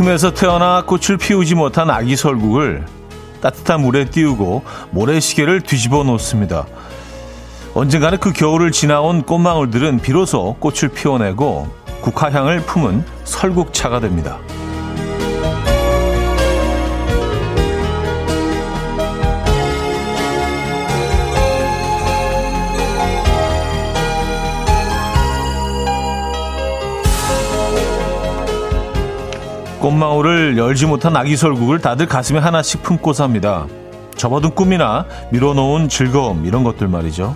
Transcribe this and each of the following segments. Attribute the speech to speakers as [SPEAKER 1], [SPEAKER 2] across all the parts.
[SPEAKER 1] 눈틈에서 태어나 꽃을 피우지 못한 아기 설국을 따뜻한 물에 띄우고 모래시계를 뒤집어 놓습니다. 언젠가는 그 겨울을 지나온 꽃망울들은 비로소 꽃을 피워내고 국화향을 품은 설국차가 됩니다. 꽃망울을 열지 못한 아기 설국을 다들 가슴에 하나씩 품고 삽니다. 접어둔 꿈이나 미뤄놓은 즐거움 이런 것들 말이죠.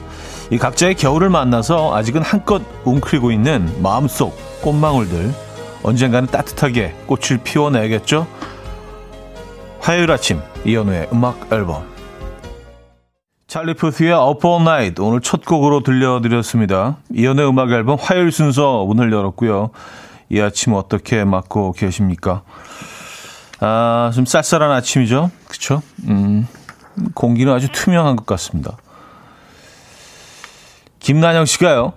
[SPEAKER 1] 이 각자의 겨울을 만나서 아직은 한껏 웅크리고 있는 마음속 꽃망울들 언젠가는 따뜻하게 꽃을 피워내겠죠. 화요일 아침 이연우의 음악 앨범 찰리 푸스의 Up All Night 오늘 첫 곡으로 들려드렸습니다. 이연우의 음악 앨범 화요일 순서 문을 열었고요. 이 아침 어떻게 맞고 계십니까? 아, 좀 쌀쌀한 아침이죠. 그쵸? 음, 공기는 아주 투명한 것 같습니다. 김난영 씨가요.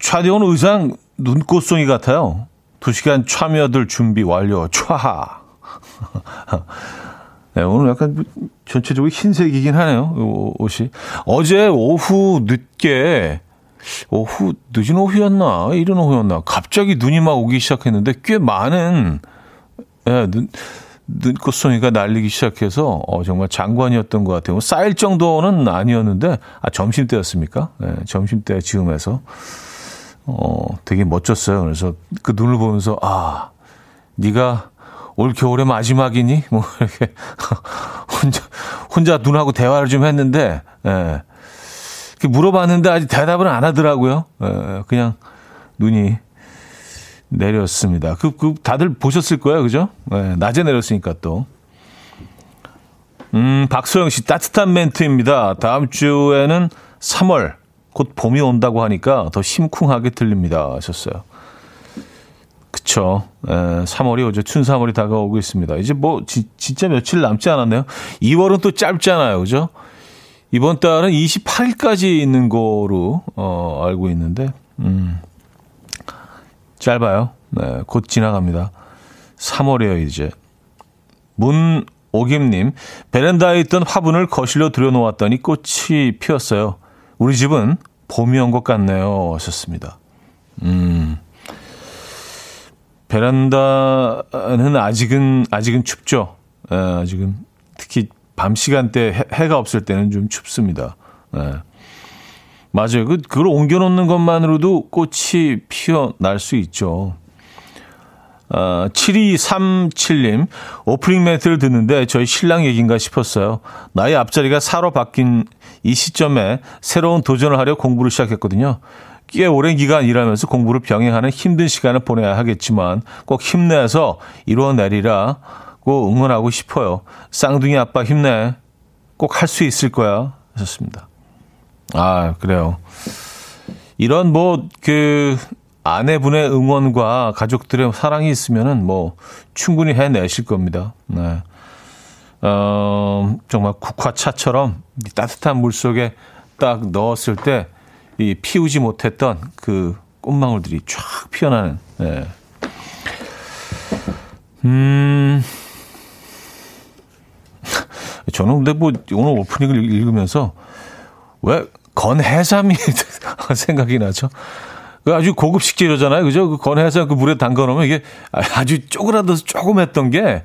[SPEAKER 1] 차디온 의상 눈꽃송이 같아요. 두 시간 참여들 준비 완료. 촤하. 네, 오늘 약간 전체적으로 흰색이긴 하네요. 옷이. 어제 오후 늦게 오후 늦은 오후였나 이른 오후였나 갑자기 눈이 막 오기 시작했는데 꽤 많은 예, 눈 눈꽃송이가 날리기 시작해서 어, 정말 장관이었던 것 같아요. 뭐 쌓일 정도는 아니었는데 아 점심 때였습니까? 예, 점심 때 지음해서 어 되게 멋졌어요. 그래서 그 눈을 보면서 아 네가 올 겨울의 마지막이니 뭐 이렇게 혼자 혼자 눈하고 대화를 좀 했는데 예. 물어봤는데 아직 대답을 안 하더라고요. 에, 그냥 눈이 내렸습니다. 그, 그, 다들 보셨을 거예요. 그죠? 에, 낮에 내렸으니까 또. 음, 박소영 씨, 따뜻한 멘트입니다. 다음 주에는 3월, 곧 봄이 온다고 하니까 더 심쿵하게 들립니다. 하셨어요. 그쵸. 에, 3월이 오죠. 춘3월이 다가오고 있습니다. 이제 뭐, 지, 진짜 며칠 남지 않았네요. 2월은 또 짧잖아요. 그죠? 이번 달은 28일까지 있는 거로 어, 알고 있는데 음, 짧아요. 네, 곧 지나갑니다. 3월이에요 이제. 문오김님 베란다에 있던 화분을 거실로 들여놓았더니 꽃이 피었어요. 우리 집은 봄이 온 것 같네요. 하셨습니다. 음. 베란다는 아직은 아직은 춥죠. 에, 아직은 특히 밤 시간대 해, 가 없을 때는 좀 춥습니다. 네. 맞아요. 그, 그걸 옮겨놓는 것만으로도 꽃이 피어날 수 있죠. 어, 7237님, 오프닝 멘트를 듣는데 저희 신랑 얘기인가 싶었어요. 나의 앞자리가 사로 바뀐 이 시점에 새로운 도전을 하려 공부를 시작했거든요. 꽤 오랜 기간 일하면서 공부를 병행하는 힘든 시간을 보내야 하겠지만 꼭 힘내서 이루어내리라 꼭 응원하고 싶어요. 쌍둥이 아빠 힘내. 꼭 할 수 있을 거야. 하셨습니다. 아, 그래요. 이런 뭐, 그, 아내분의 응원과 가족들의 사랑이 있으면은 뭐, 충분히 해내실 겁니다. 네. 어, 정말 국화차처럼 따뜻한 물 속에 딱 넣었을 때, 이 피우지 못했던 그 꽃망울들이 쫙 피어나는, 네. 음, 저는 근데 뭐 오늘 오프닝을 읽으면서 왜 건해삼이 생각이 나죠? 그 아주 고급 식재료잖아요. 그죠? 그 건해삼 그 물에 담가 놓으면 이게 아주 쪼그라들어서 조금 했던 게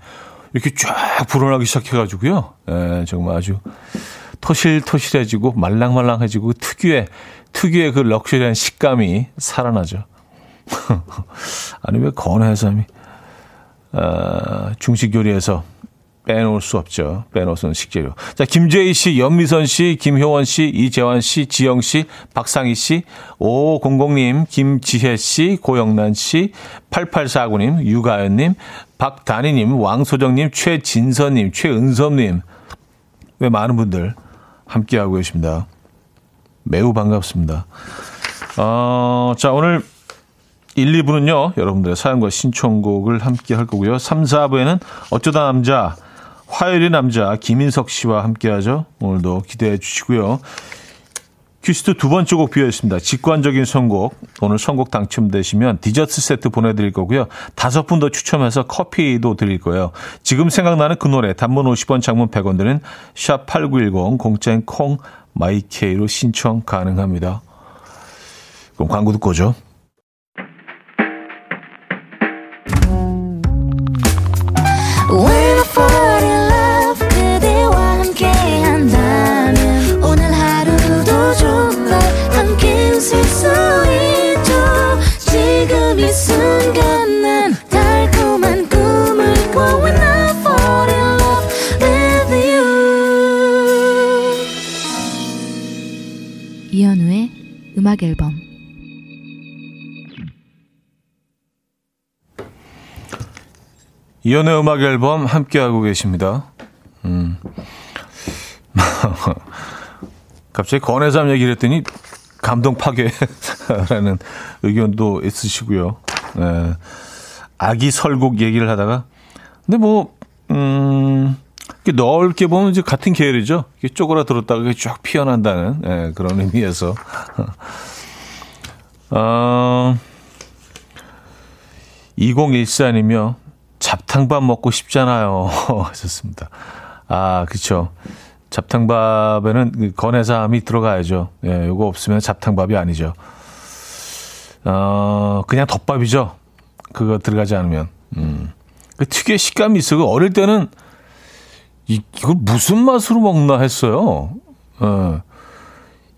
[SPEAKER 1] 이렇게 쫙 불어나기 시작해가지고요. 예, 정말 아주 토실토실해지고 말랑말랑해지고 특유의, 특유의 그 럭셔리한 식감이 살아나죠. 아니, 왜 건해삼이, 어, 중식 요리에서 빼놓을 수 없죠. 빼놓을 수 없는 식재료. 자, 김재희 씨, 연미선 씨, 김효원 씨, 이재환 씨, 지영 씨, 박상희 씨, 5500님, 김지혜 씨, 고영란 씨, 8849님, 유가연님, 박다니님, 왕소정님, 최진선님, 최은섭님. 왜 많은 분들 함께하고 계십니다. 매우 반갑습니다. 어, 자, 오늘 1, 2부는요, 여러분들의 사연과 신청곡을 함께 할 거고요. 3, 4부에는 어쩌다 남자, 화요일의 남자 김인석 씨와 함께하죠. 오늘도 기대해 주시고요. 퀴즈트 두 번째 곡 비어있습니다. 직관적인 선곡. 오늘 선곡 당첨되시면 디저트 세트 보내드릴 거고요. 다섯 분 더 추첨해서 커피도 드릴 거예요. 지금 생각나는 그 노래 단문 50원 장문 100원 드는 샵8910 공짜인 콩 마이케이로 신청 가능합니다. 그럼 광고 듣고 오죠.
[SPEAKER 2] 음악 앨범
[SPEAKER 1] 이연의 음악 앨범 함께 하고 계십니다. 음. 갑자기 권해삼 얘기를 했더니 감동 파괴라는 의견도 있으시고요. 네. 아기 설국 얘기를 하다가 근데 뭐 음, 넓게 보면 이제 같은 계열이죠. 이게 쪼그라들었다가 쫙 피어난다는 네, 그런 의미에서 어, 2014님이요. 잡탕밥 먹고 싶잖아요. 하셨습니다. 아, 그쵸. 잡탕밥에는 그 건해삼이 들어가야죠. 예, 요거 없으면 잡탕밥이 아니죠. 어, 그냥 덮밥이죠. 그거 들어가지 않으면. 음. 그 특유의 식감이 있어. 그 어릴 때는 이, 이걸 무슨 맛으로 먹나 했어요. 어.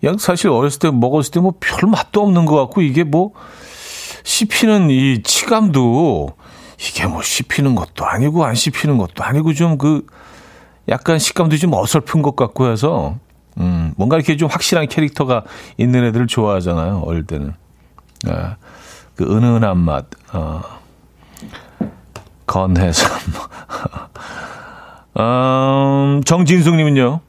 [SPEAKER 1] 그냥 사실 어렸을 때 먹었을 때 뭐 별 맛도 없는 것 같고 이게 뭐 씹히는 이 치감도 이게 뭐 씹히는 것도 아니고 안 씹히는 것도 아니고 좀 그 약간 식감도 좀 어설픈 것 같고 해서 음 뭔가 이렇게 좀 확실한 캐릭터가 있는 애들을 좋아하잖아요 어릴 때는 아, 그 은은한 맛 어. 건해서 음, 정진숙님은요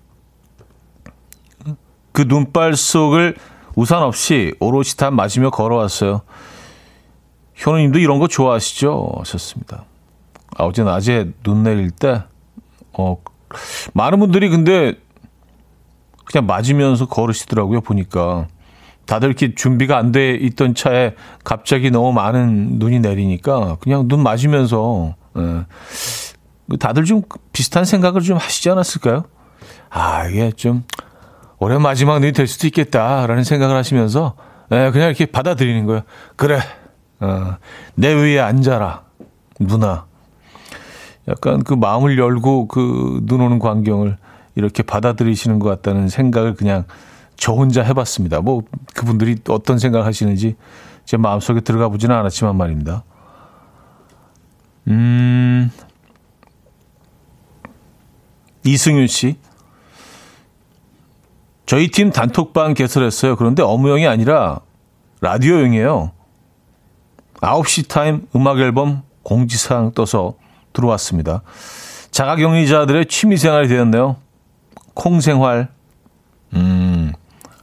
[SPEAKER 1] 그 눈발 속을 우산 없이 오롯이 다 마시며 걸어왔어요. 현우님도 이런 거 좋아하시죠? 하셨습니다. 아, 어제 낮에 눈 내릴 때, 어, 많은 분들이 근데 그냥 맞으면서 걸으시더라고요, 보니까. 다들 이렇게 준비가 안 돼 있던 차에 갑자기 너무 많은 눈이 내리니까 그냥 눈 맞으면서, 예. 다들 좀 비슷한 생각을 좀 하시지 않았을까요? 아, 이게 좀, 올해 마지막 눈이 될 수도 있겠다라는 생각을 하시면서 네, 그냥 이렇게 받아들이는 거예요. 그래, 어, 내 위에 앉아라, 누나. 약간 그 마음을 열고 그 눈 오는 광경을 이렇게 받아들이시는 것 같다는 생각을 그냥 저 혼자 해봤습니다. 뭐 그분들이 어떤 생각 하시는지 제 마음속에 들어가 보지는 않았지만 말입니다. 음, 이승윤 씨. 저희 팀 단톡방 개설했어요. 그런데 업무용이 아니라 라디오용이에요. 9시 타임 음악 앨범 공지사항 떠서 들어왔습니다. 자가격리자들의 취미생활이 되었네요. 콩생활. 음,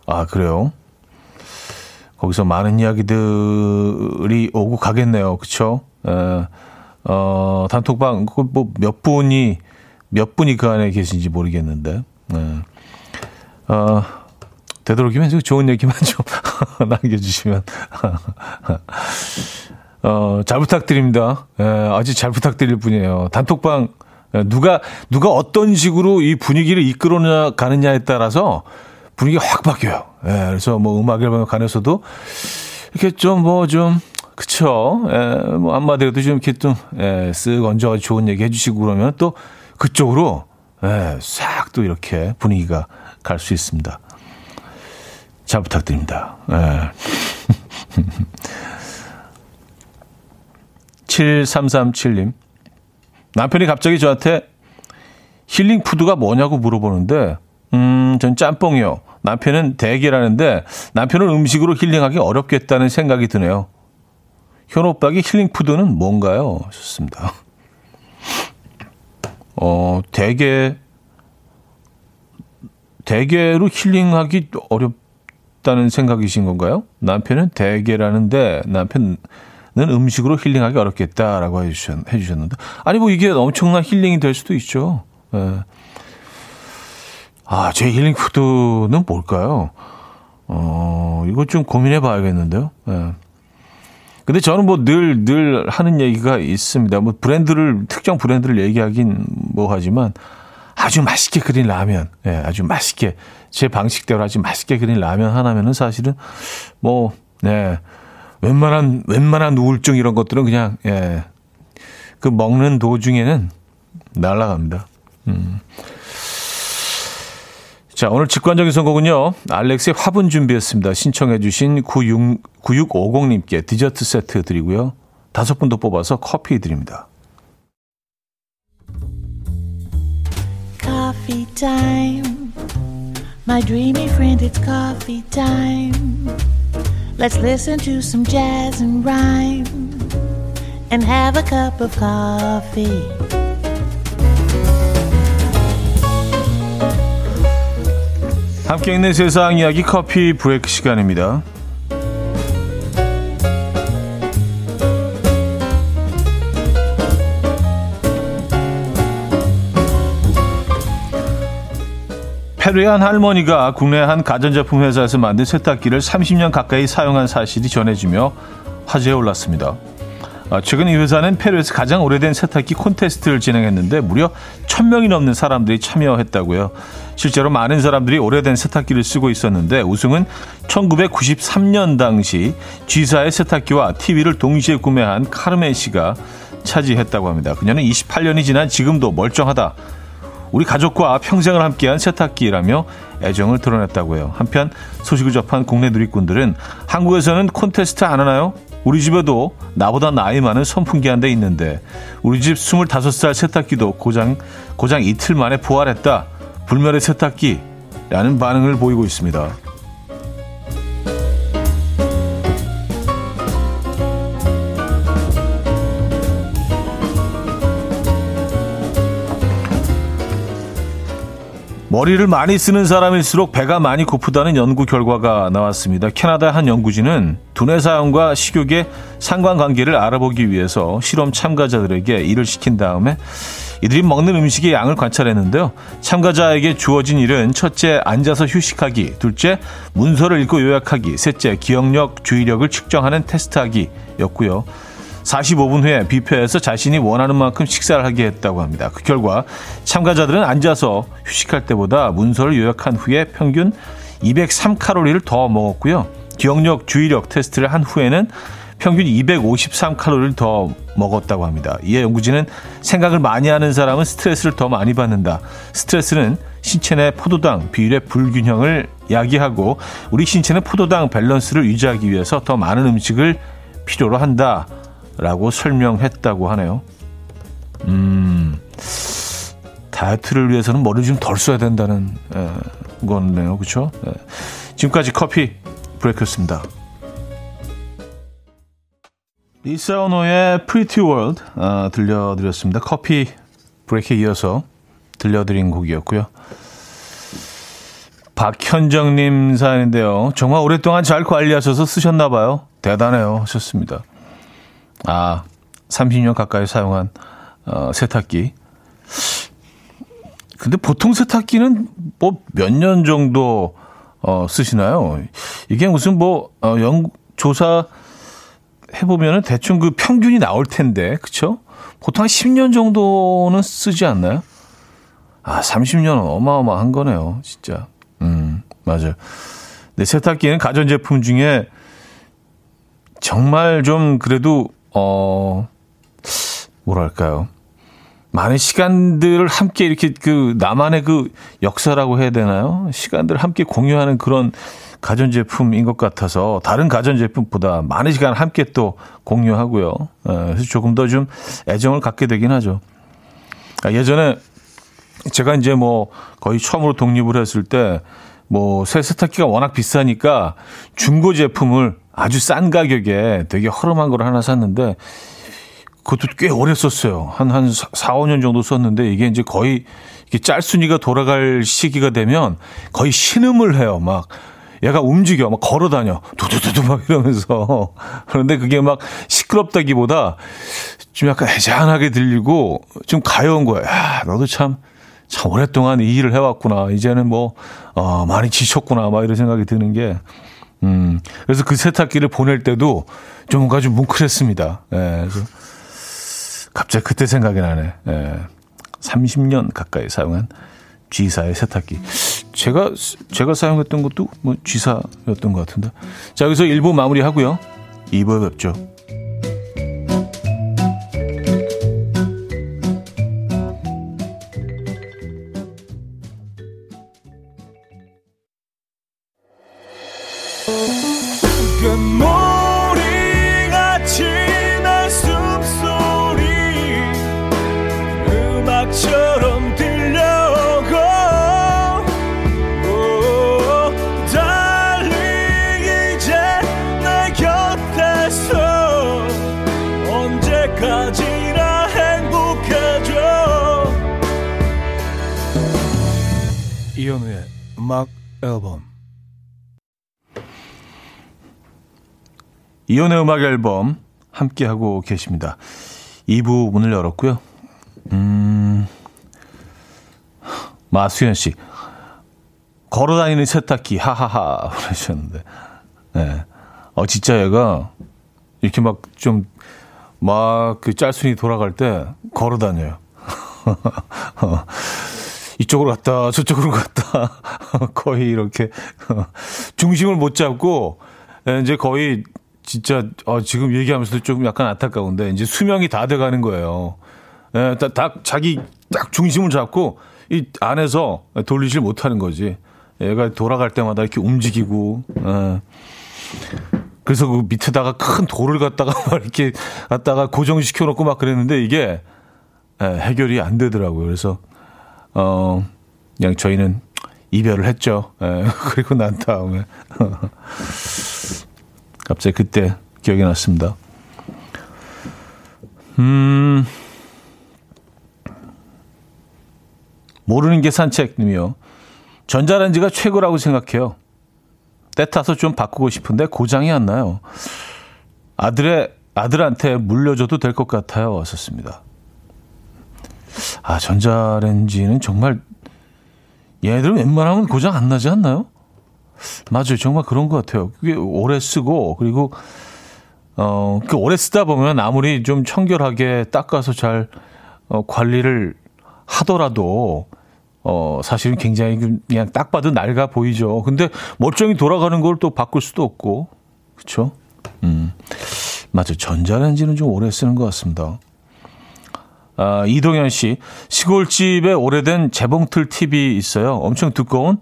[SPEAKER 1] 아, 그래요? 거기서 많은 이야기들이 오고 가겠네요. 그쵸? 에, 어, 단톡방, 뭐, 몇 분이, 몇 분이 그 안에 계신지 모르겠는데. 에. 어, 되도록이면 좋은 얘기만 좀 남겨주시면. 어, 잘 부탁드립니다. 예, 아주 잘 부탁드릴 분이에요. 단톡방, 예, 누가, 누가 어떤 식으로 이 분위기를 이끌어 가느냐에 따라서 분위기가 확 바뀌어요. 예, 그래서 뭐 음악 앨범에 관해서도 이렇게 좀 뭐 좀, 그쵸. 예, 뭐 한마디로도 좀 이렇게 좀, 예, 쓱 얹어가지고 좋은 얘기 해주시고 그러면 또 그쪽으로, 예, 싹또 이렇게 분위기가 갈 수 있습니다. 잘 부탁드립니다. 네. 7337님. 남편이 갑자기 저한테 힐링 푸드가 뭐냐고 물어보는데, 음, 전 짬뽕이요. 남편은 대게라는데, 남편은 음식으로 힐링하기 어렵겠다는 생각이 드네요. 현 오빠에게 힐링 푸드는 뭔가요? 좋습니다. 어, 대게, 대게로 힐링하기 어렵다는 생각이신 건가요? 남편은 대게라는데 남편은 음식으로 힐링하기 어렵겠다라고 해주셨, 해주셨는데 아니 뭐 이게 엄청난 힐링이 될 수도 있죠. 예. 아, 제 힐링 푸드는 뭘까요? 어, 이거 좀 고민해 봐야겠는데요. 예. 근데 저는 뭐 늘, 늘 하는 얘기가 있습니다. 뭐 브랜드를, 특정 브랜드를 얘기하긴 뭐 하지만 아주 맛있게 끓인 라면, 예, 아주 맛있게, 제 방식대로 아주 맛있게 끓인 라면 하나면은 사실은 뭐, 네, 웬만한, 웬만한 우울증 이런 것들은 그냥, 예, 그 먹는 도중에는 날라갑니다. 음. 자, 오늘 직관적인 선곡은요. 알렉스의 화분 준비했습니다. 신청해 주신 96, 9650님께 디저트 세트 드리고요. 다섯 분도 뽑아서 커피 드립니다. Coffee time. My dreamy friend, it's coffee time. Let's listen to some jazz and rhyme and have a cup of coffee. 함께 있는 세상 이야기 커피 브레이크 시간입니다. 페루의 한 할머니가 국내 한 가전제품 회사에서 만든 세탁기를 30년 가까이 사용한 사실이 전해지며 화제에 올랐습니다. 아, 최근 이 회사는 페루에서 가장 오래된 세탁기 콘테스트를 진행했는데 무려 1000명이 넘는 사람들이 참여했다고요. 실제로 많은 사람들이 오래된 세탁기를 쓰고 있었는데 우승은 1993년 당시 G사의 세탁기와 TV를 동시에 구매한 카르멘 씨가 차지했다고 합니다. 그녀는 28년이 지난 지금도 멀쩡하다. 우리 가족과 평생을 함께한 세탁기라며 애정을 드러냈다고 해요. 한편 소식을 접한 국내 누리꾼들은 한국에서는 콘테스트 안 하나요? 우리 집에도 나보다 나이 많은 선풍기 한 대 있는데 우리 집 25살 세탁기도 고장 고장 이틀 만에 부활했다. 불멸의 세탁기라는 반응을 보이고 있습니다. 머리를 많이 쓰는 사람일수록 배가 많이 고프다는 연구 결과가 나왔습니다. 캐나다 한 연구진은 두뇌 사용과 식욕의 상관관계를 알아보기 위해서 실험 참가자들에게 일을 시킨 다음에 이들이 먹는 음식의 양을 관찰했는데요. 참가자에게 주어진 일은 첫째, 앉아서 휴식하기, 둘째, 문서를 읽고 요약하기, 셋째, 기억력, 주의력을 측정하는 테스트하기였고요. 45분 후에 뷔페에서 자신이 원하는 만큼 식사를 하게 했다고 합니다. 그 결과 참가자들은 앉아서 휴식할 때보다 문서를 요약한 후에 평균 203칼로리를 더 먹었고요. 기억력, 주의력 테스트를 한 후에는 평균 253칼로리를 더 먹었다고 합니다. 이에 연구진은 생각을 많이 하는 사람은 스트레스를 더 많이 받는다. 스트레스는 신체 내 포도당 비율의 불균형을 야기하고 우리 신체는 포도당 밸런스를 유지하기 위해서 더 많은 음식을 필요로 한다. 라고 설명했다고 하네요. 음, 다이어트를 위해서는 머리를 좀 덜 써야 된다는 에, 거네요. 그렇죠? 에. 지금까지 커피 브레이크였습니다. 리사 오노의 Pretty World 어, 들려드렸습니다. 커피 브레이크에 이어서 들려드린 곡이었고요. 박현정님 사연인데요. 정말 오랫동안 잘 관리하셔서 쓰셨나 봐요. 대단해요. 하셨습니다. 아, 30년 가까이 사용한 어, 세탁기. 근데 보통 세탁기는 뭐 몇 년 정도 어, 쓰시나요? 이게 무슨 뭐 어, 연 조사 해보면은 대충 그 평균이 나올 텐데, 그쵸? 보통 한 10년 정도는 쓰지 않나요? 아, 30년은 어마어마한 거네요, 진짜. 음, 맞아요. 네, 세탁기는 가전제품 중에 정말 좀 그래도 어, 뭐랄까요. 많은 시간들을 함께 이렇게 그 나만의 그 역사라고 해야 되나요? 시간들을 함께 공유하는 그런 가전제품인 것 같아서 다른 가전제품보다 많은 시간을 함께 또 공유하고요. 예, 그래서 조금 더 좀 애정을 갖게 되긴 하죠. 아, 예전에 제가 이제 뭐 거의 처음으로 독립을 했을 때 뭐 새 세탁기가 워낙 비싸니까 중고 제품을 아주 싼 가격에 되게 허름한 걸 하나 샀는데 그것도 꽤 오래 썼어요. 한, 한 4, 5년 정도 썼는데 이게 이제 거의 이렇게 짤순이가 돌아갈 시기가 되면 거의 신음을 해요. 막 얘가 움직여. 막 걸어 다녀. 두두두두 막 이러면서. 그런데 그게 막 시끄럽다기보다 좀 약간 애잔하게 들리고 좀 가여운 거야. 야, 너도 참 참 오랫동안 이 일을 해왔구나. 이제는 뭐, 어, 많이 지쳤구나. 막 이런 생각이 드는 게, 음, 그래서 그 세탁기를 보낼 때도 좀 뭔가 좀 뭉클했습니다. 예, 그래서 갑자기 그때 생각이 나네. 예, 30년 가까이 사용한 G사의 세탁기. 제가, 제가 사용했던 것도 뭐 G사였던 것 같은데. 자, 여기서 1부 마무리 하고요. 2부에 뵙죠. 이혼의 음악 앨범 함께하고 계십니다. 2부 문을 열었고요. 음, 마수현 씨. 걸어다니는 세탁기, 하하하, 그러셨는데. 네. 어, 진짜 얘가 이렇게 막 좀, 막 그 짤순이 돌아갈 때 걸어다녀요. 이쪽으로 갔다, 저쪽으로 갔다. 거의 이렇게 중심을 못 잡고, 이제 거의 진짜 어, 지금 얘기하면서도 조금 약간 안타까운데 이제 수명이 다 돼가는 거예요. 예, 딱, 딱 자기 딱 중심을 잡고 이 안에서 돌리질 못하는 거지. 얘가 돌아갈 때마다 이렇게 움직이고. 예. 그래서 그 밑에다가 큰 돌을 갖다가 막 이렇게 갖다가 고정시켜 놓고 막 그랬는데 이게 예, 해결이 안 되더라고요. 그래서 어 그냥 저희는 이별을 했죠. 예, 그리고 난 다음에 갑자기 그때 기억이 났습니다. 음, 모르는 게 산책님이요. 전자레인지가 최고라고 생각해요. 때 타서 좀 바꾸고 싶은데 고장이 안 나요. 아들의 아들한테 물려줘도 될 것 같아요. 왔었습니다. 아 전자레인지는 정말 얘네들은 웬만하면 고장 안 나지 않나요? 맞아요. 정말 그런 것 같아요. 그게 오래 쓰고, 그리고, 어, 그 오래 쓰다 보면 아무리 좀 청결하게 닦아서 잘, 어, 관리를 하더라도, 어, 사실은 굉장히 그냥 딱 봐도 낡아 보이죠. 근데 멀쩡히 돌아가는 걸 또 바꿀 수도 없고, 그쵸? 음. 맞아요. 전자레인지는 좀 오래 쓰는 것 같습니다. 아, 이동현 씨, 시골집에 오래된 재봉틀 TV 있어요. 엄청 두꺼운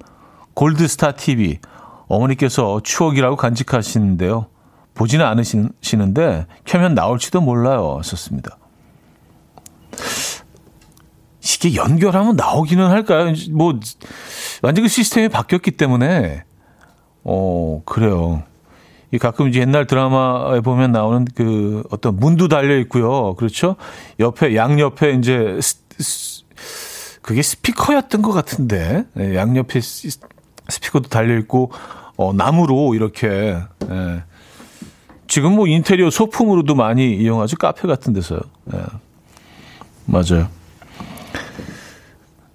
[SPEAKER 1] 골드스타 TV 어머니께서 추억이라고 간직하시는데요. 보지는 않으시는데 켜면 나올지도 몰라요. 썼습니다. 이게 연결하면 나오기는 할까요? 뭐 완전 그 시스템이 바뀌었기 때문에 어 그래요. 이 가끔 이제 옛날 드라마에 보면 나오는 그 어떤 문도 달려 있고요. 그렇죠? 옆에 양 옆에 이제 그게 스피커였던 것 같은데 네, 양옆에 스피커도 달려 있고 어, 나무로 이렇게 예. 지금 뭐 인테리어 소품으로도 많이 이용하죠 카페 같은 데서요. 예. 맞아요.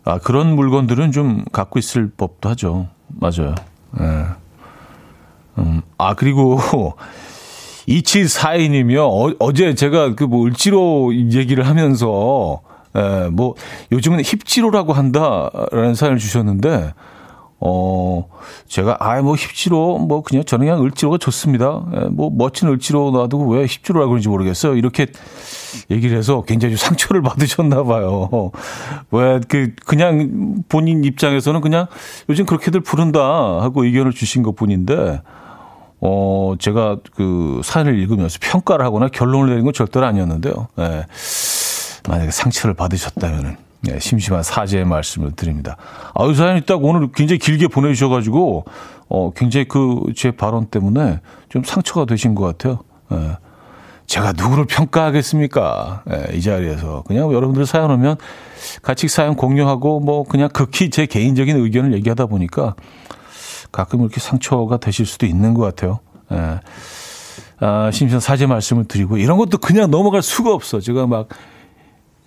[SPEAKER 1] 아 그런 물건들은 좀 갖고 있을 법도 하죠. 맞아요. 예. 음, 아 그리고 2742님이요. 어, 제 제가 그 뭐 을지로 얘기를 하면서 예, 뭐 요즘은 힙지로라고 한다라는 사연을 주셨는데 어, 제가, 아, 뭐, 힙지로, 뭐, 그냥, 저는 그냥 을지로가 좋습니다. 예, 뭐, 멋진 을지로 놔두고 왜 힙지로라고 그러는지 모르겠어요. 이렇게 얘기를 해서 굉장히 상처를 받으셨나 봐요. 왜, 그, 그냥 본인 입장에서는 그냥 요즘 그렇게들 부른다 하고 의견을 주신 것 뿐인데, 어, 제가 그 사연을 읽으면서 평가를 하거나 결론을 내린 건 절대로 아니었는데요. 예. 만약에 상처를 받으셨다면은. 네, 심심한 사죄의 말씀을 드립니다. 아, 이 사연이 딱 오늘 굉장히 길게 보내주셔가지고, 어, 굉장히 그 제 발언 때문에 좀 상처가 되신 것 같아요. 예. 제가 누구를 평가하겠습니까? 예, 이 자리에서. 그냥 여러분들 사연 오면 같이 사연 공유하고 뭐 그냥 극히 제 개인적인 의견을 얘기하다 보니까 가끔 이렇게 상처가 되실 수도 있는 것 같아요. 예. 아, 심심한 사죄 말씀을 드리고 이런 것도 그냥 넘어갈 수가 없어. 제가 막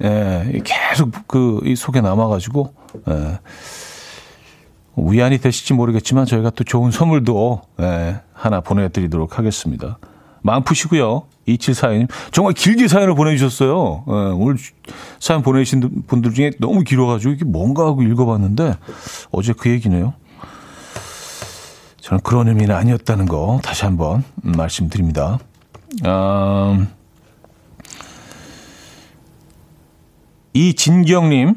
[SPEAKER 1] 예, 계속 그 이 속에 남아가지고 예, 위안이 되실지 모르겠지만 저희가 또 좋은 선물도 예, 하나 보내드리도록 하겠습니다. 마음 푸시고요. 2742님. 정말 길게 사연을 보내주셨어요. 예, 오늘 사연 보내신 분들 중에 너무 길어가지고 이게 뭔가 하고 읽어봤는데 어제 그 얘기네요. 저는 그런 의미는 아니었다는 거 다시 한번 말씀드립니다. 음, 이진경님.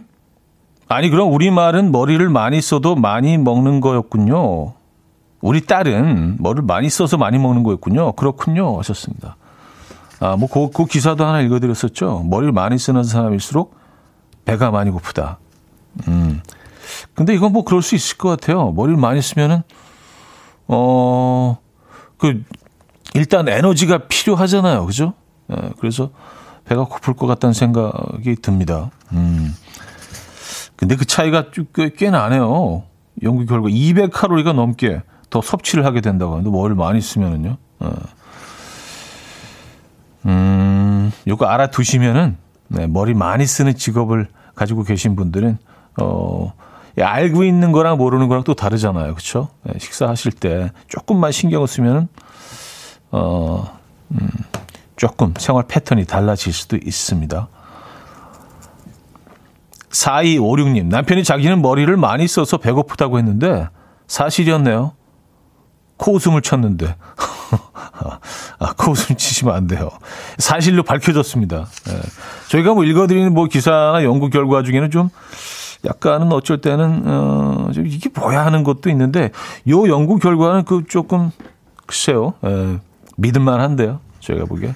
[SPEAKER 1] 아니, 그럼 우리말은 머리를 많이 써도 많이 먹는 거였군요. 우리 딸은 머리를 많이 써서 많이 먹는 거였군요. 그렇군요. 하셨습니다. 아, 뭐, 그, 그 기사도 하나 읽어드렸었죠. 머리를 많이 쓰는 사람일수록 배가 많이 고프다. 음. 근데 이건 뭐 그럴 수 있을 것 같아요. 머리를 많이 쓰면은, 어, 그, 일단 에너지가 필요하잖아요. 그죠? 예, 그래서 배가 고플 것 같다는 생각이 듭니다. 음. 근데 그 차이가 꽤, 꽤 나네요. 연구 결과 200칼로리가 넘게 더 섭취를 하게 된다고 하는데 머리를 많이 쓰면은요. 예. 음, 요거 알아두시면은, 네, 머리 많이 쓰는 직업을 가지고 계신 분들은, 어, 알고 있는 거랑 모르는 거랑 또 다르잖아요. 그쵸? 네, 식사하실 때 조금만 신경을 쓰면은, 어, 음, 조금 생활 패턴이 달라질 수도 있습니다. 4256님, 남편이 자기는 머리를 많이 써서 배고프다고 했는데, 사실이었네요. 코웃음을 쳤는데. 아, 코웃음 치시면 안 돼요. 사실로 밝혀졌습니다. 예. 저희가 뭐 읽어드리는 뭐 기사나 연구 결과 중에는 좀 약간은 어쩔 때는, 어, 이게 뭐야 하는 것도 있는데, 요 연구 결과는 그 조금, 글쎄요, 예, 믿을만 한데요. 저희가 보기에.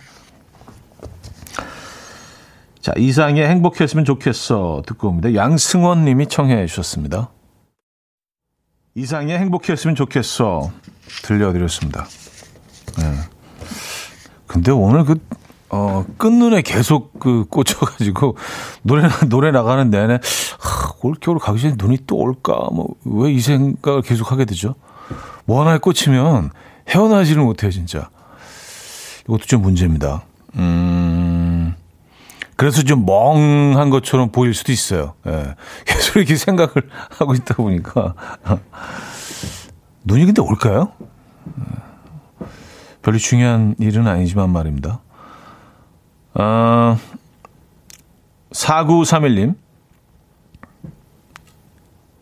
[SPEAKER 1] 자, 이상의 행복했으면 좋겠어. 듣고 옵니다. 양승원 님이 청해 주셨습니다. 이상의 행복했으면 좋겠어. 들려드렸습니다. 네. 근데 오늘 그, 어, 끝눈에 계속 그 꽂혀가지고, 노래, 노래 나가는 내내, 하, 올겨울 가기 전에 눈이 또 올까? 뭐, 왜 이 생각을 계속 하게 되죠? 뭐 하나에 꽂히면 헤어나지를 못해요, 진짜. 이것도 좀 문제입니다. 음, 그래서 좀 멍한 것처럼 보일 수도 있어요. 예. 계속 이렇게 생각을 하고 있다 보니까. 눈이 근데 올까요? 별로 중요한 일은 아니지만 말입니다. 아, 4931님.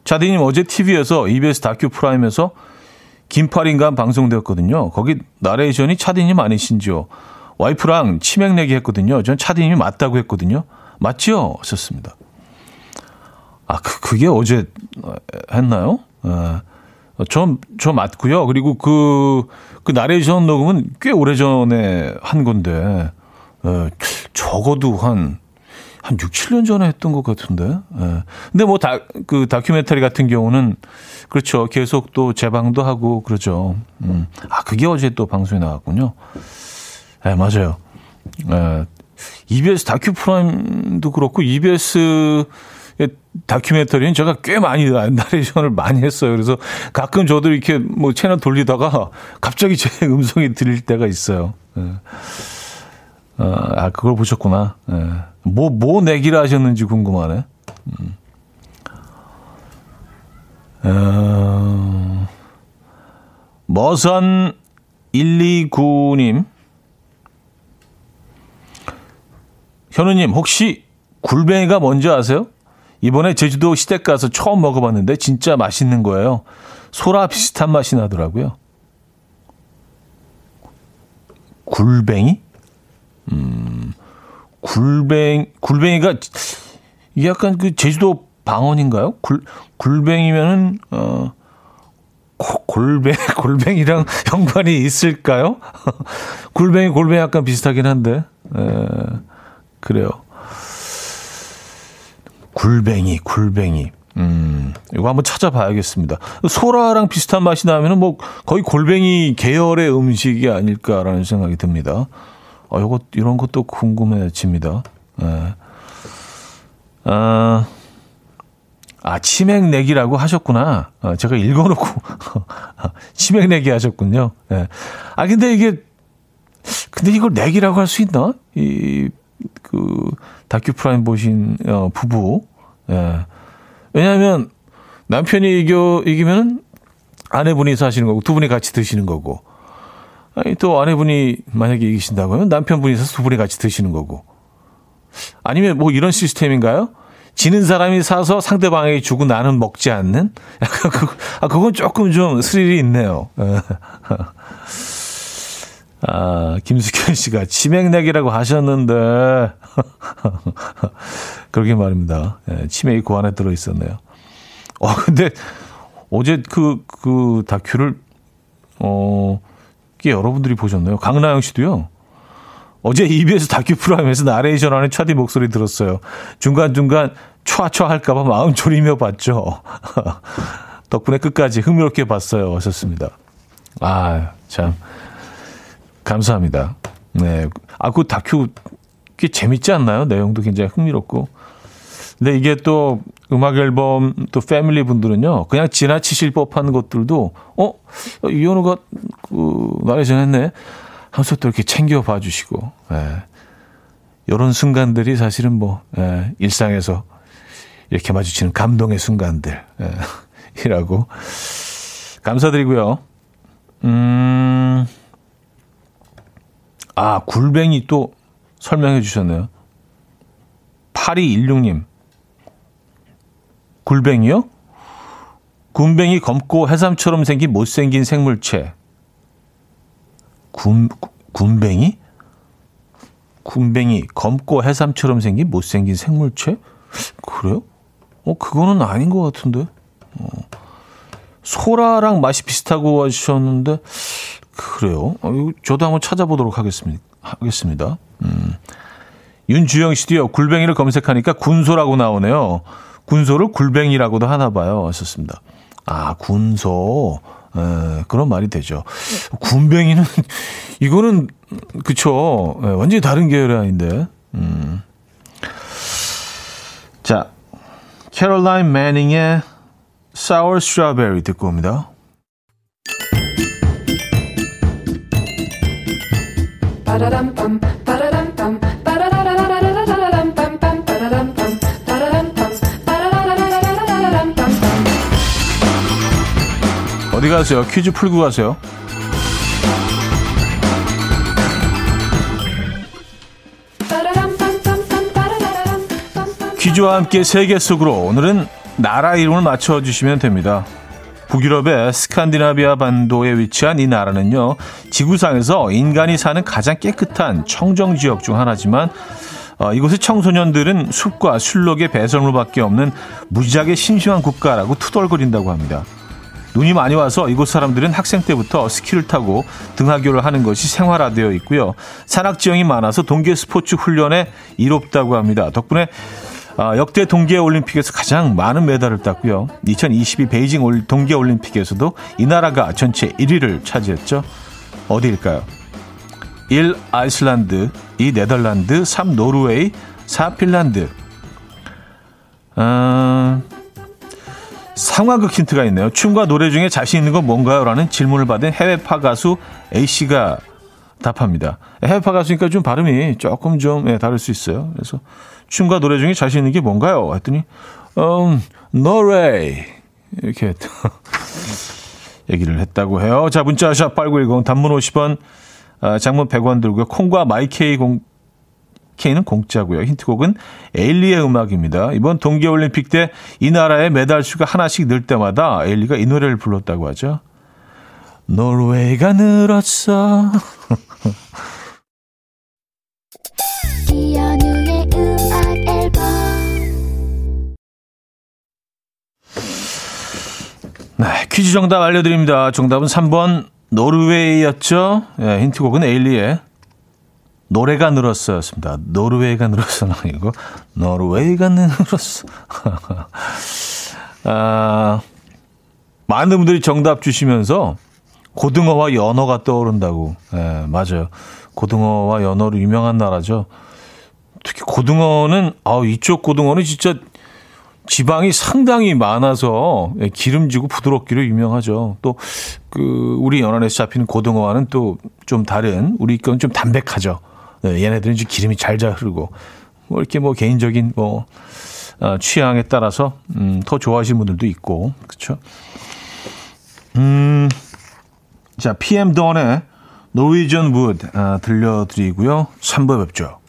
[SPEAKER 1] 차디님 어제 TV에서 EBS 다큐 프라임에서 긴팔인간 방송되었거든요. 거기 나레이션이 차디님 아니신지요? 와이프랑 치맥 내기 했거든요. 전 차디님이 맞다고 했거든요. 맞지요? 하셨습니다. 아, 그, 그게 어제 했나요? 아, 저, 저 맞고요. 그리고 그, 그 나레이션 녹음은 꽤 오래 전에 한 건데, 에, 적어도 한, 한 6, 7년 전에 했던 것 같은데. 에. 근데 뭐 다, 그 다큐멘터리 같은 경우는, 그렇죠. 계속 또 재방도 하고 그러죠. 음. 아, 그게 어제 또 방송에 나왔군요. 네, 맞아요. 네, EBS 다큐 프라임도 그렇고 EBS 다큐멘터리는 제가 꽤 많이 나레이션을 많이 했어요. 그래서 가끔 저도 이렇게 뭐 채널 돌리다가 갑자기 제 음성이 들릴 때가 있어요. 네. 아, 그걸 보셨구나. 네. 뭐, 뭐 내기를 하셨는지 궁금하네. 음. 어, 머선 129님. 현우님, 혹시 굴뱅이가 뭔지 아세요? 이번에 제주도 시댁 가서 처음 먹어봤는데 진짜 맛있는 거예요. 소라 비슷한 맛이 나더라고요. 굴뱅이? 음, 굴뱅, 굴뱅이가, 이게 약간 그 제주도 방언인가요? 굴, 굴뱅이면은, 어, 골뱅, 골뱅이랑 연관이 있을까요? 굴뱅이, 골뱅이 약간 비슷하긴 한데, 에, 그래요. 굴뱅이, 굴뱅이. 음, 이거 한번 찾아봐야겠습니다. 소라랑 비슷한 맛이 나면은 뭐 거의 골뱅이 계열의 음식이 아닐까라는 생각이 듭니다. 어, 요거, 이런 것도 궁금해집니다. 예. 아, 아, 치맥 내기라고 하셨구나. 아, 제가 읽어놓고, 치맥 내기 하셨군요. 예. 아, 근데 이게, 근데 이걸 내기라고 할 수 있나? 이, 그 다큐 프라임 보신 어, 부부. 예. 왜냐하면 남편이 이겨 이기면 아내분이 사시는 거고 두 분이 같이 드시는 거고. 아니 또 아내분이 만약에 이기신다고 하면 남편분이 사서 두 분이 같이 드시는 거고. 아니면 뭐 이런 시스템인가요? 지는 사람이 사서 상대방에게 주고 나는 먹지 않는? 약간 그, 아, 그건 조금 좀 스릴이 있네요. 아, 김숙현 씨가 치맥내기라고 하셨는데. 그러게 말입니다. 예, 치맥이 그 안에 들어 있었네요. 어, 근데 어제 그, 그 다큐를, 어, 꽤 여러분들이 보셨나요? 강나영 씨도요. 어제 EBS 다큐 프로그램에서 나레이션 하는 차디 목소리 들었어요. 중간중간 촤촤 할까봐 마음 졸이며 봤죠. 덕분에 끝까지 흥미롭게 봤어요. 하셨습니다. 아, 참. 감사합니다. 네. 아, 그 다큐 꽤 재밌지 않나요? 내용도 굉장히 흥미롭고. 근데 이게 또 음악 앨범 또 패밀리 분들은요, 그냥 지나치실 법한 것들도, 어? 이현우가 그, 나레이션 했네? 하면서 또 이렇게 챙겨 봐 주시고, 예. 이런 순간들이 사실은 뭐, 예, 일상에서 이렇게 마주치는 감동의 순간들, 예, 이라고. 감사드리고요. 음, 아, 굴뱅이 또 설명해 주셨네요. 8216님. 굴뱅이요? 굴뱅이 검고 해삼처럼 생긴 못생긴 생물체. 군, 군뱅이? 군뱅이, 검고 해삼처럼 생긴 못생긴 생물체? 그래요? 어, 그거는 아닌 것 같은데. 어. 소라랑 맛이 비슷하고 하셨는데, 그래요? 어, 저도 한번 찾아보도록 하겠습니다. 하겠습니다. 음. 윤주영 씨도요, 굴뱅이를 검색하니까 군소라고 나오네요. 군소를 굴뱅이라고도 하나 봐요. 하셨습니다. 아, 군소. 에, 그런 말이 되죠. 군뱅이는 이거는 그쵸. 에, 완전히 다른 계열이 아닌데. 음. 자, 캐롤라인 매닝의 Sour Strawberry 듣고 옵니다. 어디 가세요? 퀴즈 풀고 가세요. 퀴즈와 함께 세계 속으로 오늘은 나라 이름을 맞춰주시면 됩니다. 북유럽의 스칸디나비아 반도에 위치한 이 나라는요, 지구상에서 인간이 사는 가장 깨끗한 청정 지역 중 하나지만, 어, 이곳의 청소년들은 숲과 술록의 배설물밖에 없는 무지하게 심심한 국가라고 투덜거린다고 합니다. 눈이 많이 와서 이곳 사람들은 학생 때부터 스키를 타고 등하교를 하는 것이 생활화되어 있고요. 산악 지형이 많아서 동계 스포츠 훈련에 이롭다고 합니다. 덕분에 아, 역대 동계 올림픽에서 가장 많은 메달을 땄고요. 2022 베이징 동계 올림픽에서도 이 나라가 전체 1위를 차지했죠. 어디일까요? 1. 아이슬란드, 2. 네덜란드, 3. 노르웨이, 4. 핀란드. 어, 상황극 힌트가 있네요. 춤과 노래 중에 자신 있는 건 뭔가요? 라는 질문을 받은 해외파 가수 A씨가 답합니다. 해외파 가수니까 좀 발음이 조금 좀 예, 다를 수 있어요. 그래서 춤과 노래 중에 자신 있는 게 뭔가요? 했더니 음, 노래 이렇게 얘기를 했다고 해요. 자, 문자샵 8910 단문 50원 아, 장문 100원 들고요. 콩과 마이케이 공 K는 공짜고요. 힌트곡은 에일리의 음악입니다. 이번 동계올림픽 때 이 나라의 메달 수가 하나씩 늘 때마다 에일리가 이 노래를 불렀다고 하죠. 노르웨이가 늘었어. 네, 퀴즈 정답 알려드립니다. 정답은 3번 노르웨이였죠. 네, 힌트곡은 에일리의 노래가 늘었어였습니다. 노르웨이가 늘었어는 아니고 노르웨이가 늘었어. 아, 많은 분들이 정답 주시면서 고등어와 연어가 떠오른다고. 예, 맞아요. 고등어와 연어로 유명한 나라죠. 특히 고등어는 아 이쪽 고등어는 진짜 지방이 상당히 많아서 기름지고 부드럽기로 유명하죠. 또 그 우리 연안에서 잡히는 고등어와는 또 좀 다른 우리 건 좀 담백하죠. 네, 얘네들은 이제 기름이 잘 잘 흐르고 뭐 이렇게 뭐 개인적인 뭐 어, 취향에 따라서 음, 더 좋아하시는 분들도 있고 그렇죠. 음, 자 PM 던의 노이전 우드 아, 들려드리고요. 3부 뵙죠.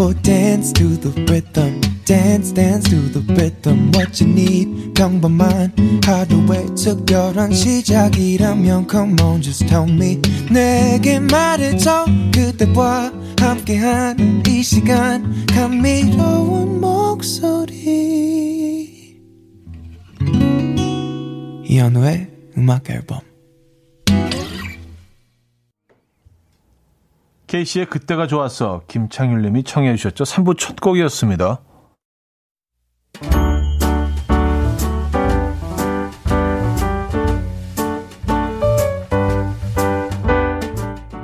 [SPEAKER 1] will dance to the rhythm. Dance dance to the rhythm what you need. 평범한 하루의 특별한 시작이라면 come on just tell me. 내게 말해줘 그대와 함께한 이 시간. 감미로운 목소리. 이현우의 음악 앨범. 케이씨의 그때가 좋았어. 김창률 님이 청해 주셨죠. 3부 첫 곡이었습니다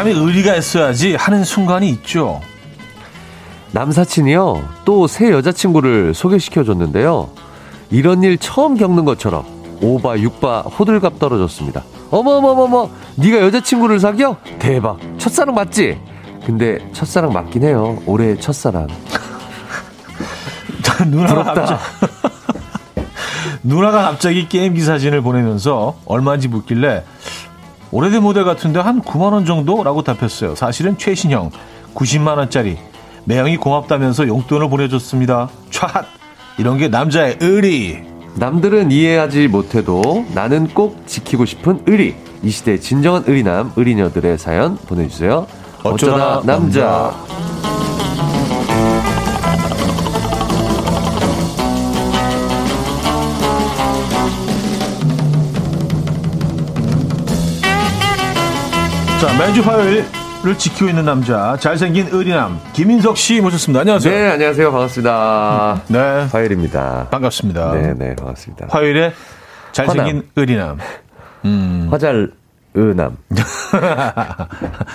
[SPEAKER 1] 사람이 의리가 있어야지 하는 순간이 있죠.
[SPEAKER 2] 남사친이요. 또 새 여자친구를 소개시켜 줬는데요. 이런 일 처음 겪는 것처럼 오바 육바 호들갑 떨어졌습니다. 어머어머어머 네가 여자친구를 사겨? 대박 첫사랑 맞지? 근데 첫사랑 맞긴 해요. 올해 첫사랑.
[SPEAKER 1] 누나가 갑자기, 누나가 갑자기 게임기 사진을 보내면서 얼마인지 묻길래 오래된 모델 같은데 한 9만 원 정도라고 답했어요. 사실은 최신형 90만 원짜리 매형이 고맙다면서 용돈을 보내줬습니다. 촤 이런 게 남자의 의리.
[SPEAKER 2] 남들은 이해하지 못해도 나는 꼭 지키고 싶은 의리. 이 시대의 진정한 의리남, 의리녀들의 사연 보내주세요. 어쩌다, 어쩌다 남자. 남자.
[SPEAKER 1] 자, 매주 화요일 를 지키고 있는 남자 잘생긴 의리남 김인석 씨 모셨습니다. 안녕하세요.
[SPEAKER 2] 네, 안녕하세요. 반갑습니다. 네, 화요일입니다.
[SPEAKER 1] 반갑습니다.
[SPEAKER 2] 네, 네, 반갑습니다.
[SPEAKER 1] 화요일에 잘생긴 화남. 의리남.
[SPEAKER 2] 음. 화잘 의남.